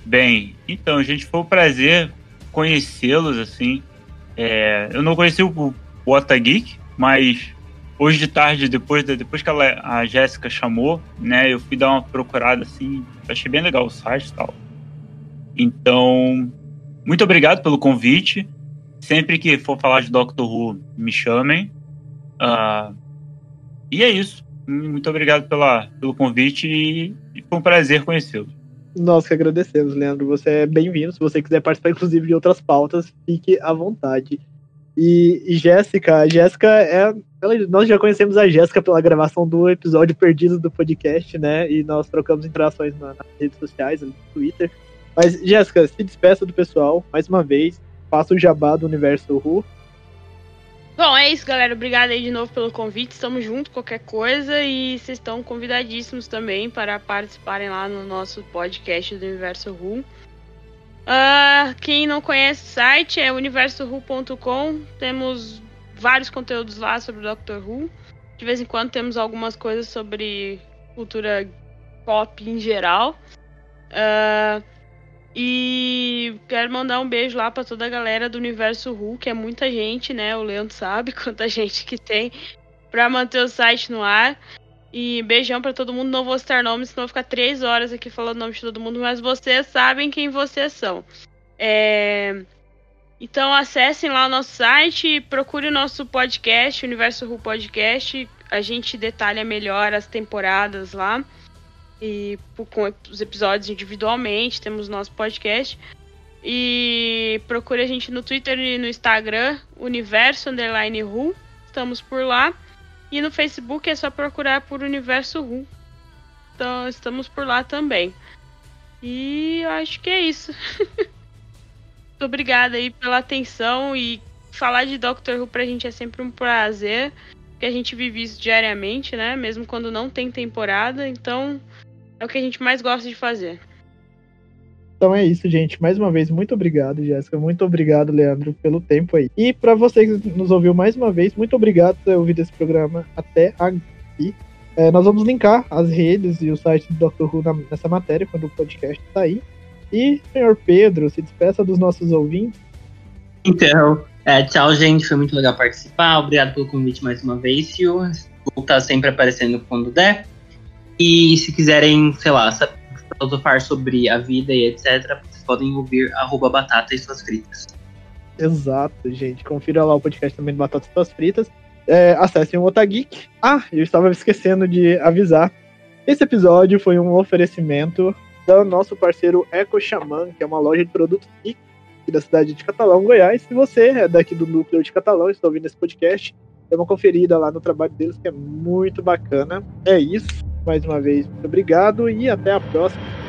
Bem, então, gente, foi um prazer conhecê-los, assim. É, eu não conheci o, o Otageek, mas hoje de tarde, depois, depois que ela, a Jéssica chamou, né, eu fui dar uma procurada assim, achei bem legal o site e tal. Então, muito obrigado pelo convite. Sempre que for falar de Doctor Who, me chamem. Uh, e é isso. Muito obrigado pela, pelo convite e, e foi um prazer conhecê-lo. Nós que agradecemos, Leandro. Você é bem-vindo. Se você quiser participar, inclusive, de outras pautas, fique à vontade. E, e Jéssica, a Jéssica é. Ela, nós já conhecemos a Jéssica pela gravação do episódio perdido do podcast, né? E nós trocamos interações na, nas redes sociais, no Twitter. Mas, Jéssica, se despeça do pessoal, mais uma vez. Faça o jabá do universo Who. Bom, é isso, galera. Obrigada aí de novo pelo convite. Estamos juntos, qualquer coisa. E vocês estão convidadíssimos também para participarem lá no nosso podcast do Universo Who. Uh, quem não conhece o site é universohu.com. Temos vários conteúdos lá sobre o Doctor Who. De vez em quando temos algumas coisas sobre cultura pop em geral. Uh, e quero mandar um beijo lá para toda a galera do Universo que é muita gente, né? O Leandro sabe [LAUGHS] quanta gente que tem para manter o site no ar. E beijão para todo mundo. Não vou citar nomes, senão vou ficar três horas aqui falando o nome de todo mundo, mas vocês sabem quem vocês são. É... Então acessem lá o nosso site, procure o nosso podcast, Universo Ru Podcast. A gente detalha melhor as temporadas lá. E com os episódios individualmente, temos nosso podcast. E procure a gente no Twitter e no Instagram, Universo Underline Ru. Estamos por lá. E no Facebook é só procurar por Universo Ru. Então estamos por lá também. E acho que é isso. [LAUGHS] Muito obrigada aí pela atenção e falar de Doctor Who pra gente é sempre um prazer, porque a gente vive isso diariamente, né? Mesmo quando não tem temporada, então é o que a gente mais gosta de fazer. Então é isso, gente. Mais uma vez, muito obrigado, Jéssica. Muito obrigado, Leandro, pelo tempo aí. E para você que nos ouviu mais uma vez, muito obrigado por ter ouvido esse programa até aqui. É, nós vamos linkar as redes e o site do Dr. Who nessa matéria, quando o podcast sair. E, senhor Pedro, se despeça dos nossos ouvintes. Então, é, tchau, gente. Foi muito legal participar. Obrigado pelo convite mais uma vez. E vou estar sempre aparecendo quando der. E se quiserem, sei lá, filosofar sobre a vida e etc., vocês podem ouvir arroba batata e suas fritas. Exato, gente. Confira lá o podcast também do Batata e suas fritas. É, acessem o Otageek. Ah, eu estava esquecendo de avisar. Esse episódio foi um oferecimento do nosso parceiro Eco Xamã, que é uma loja de produtos geek da cidade de Catalão, Goiás. Se você é daqui do núcleo de Catalão e está ouvindo esse podcast, dê uma conferida lá no trabalho deles, que é muito bacana. É isso. Mais uma vez, muito obrigado e até a próxima.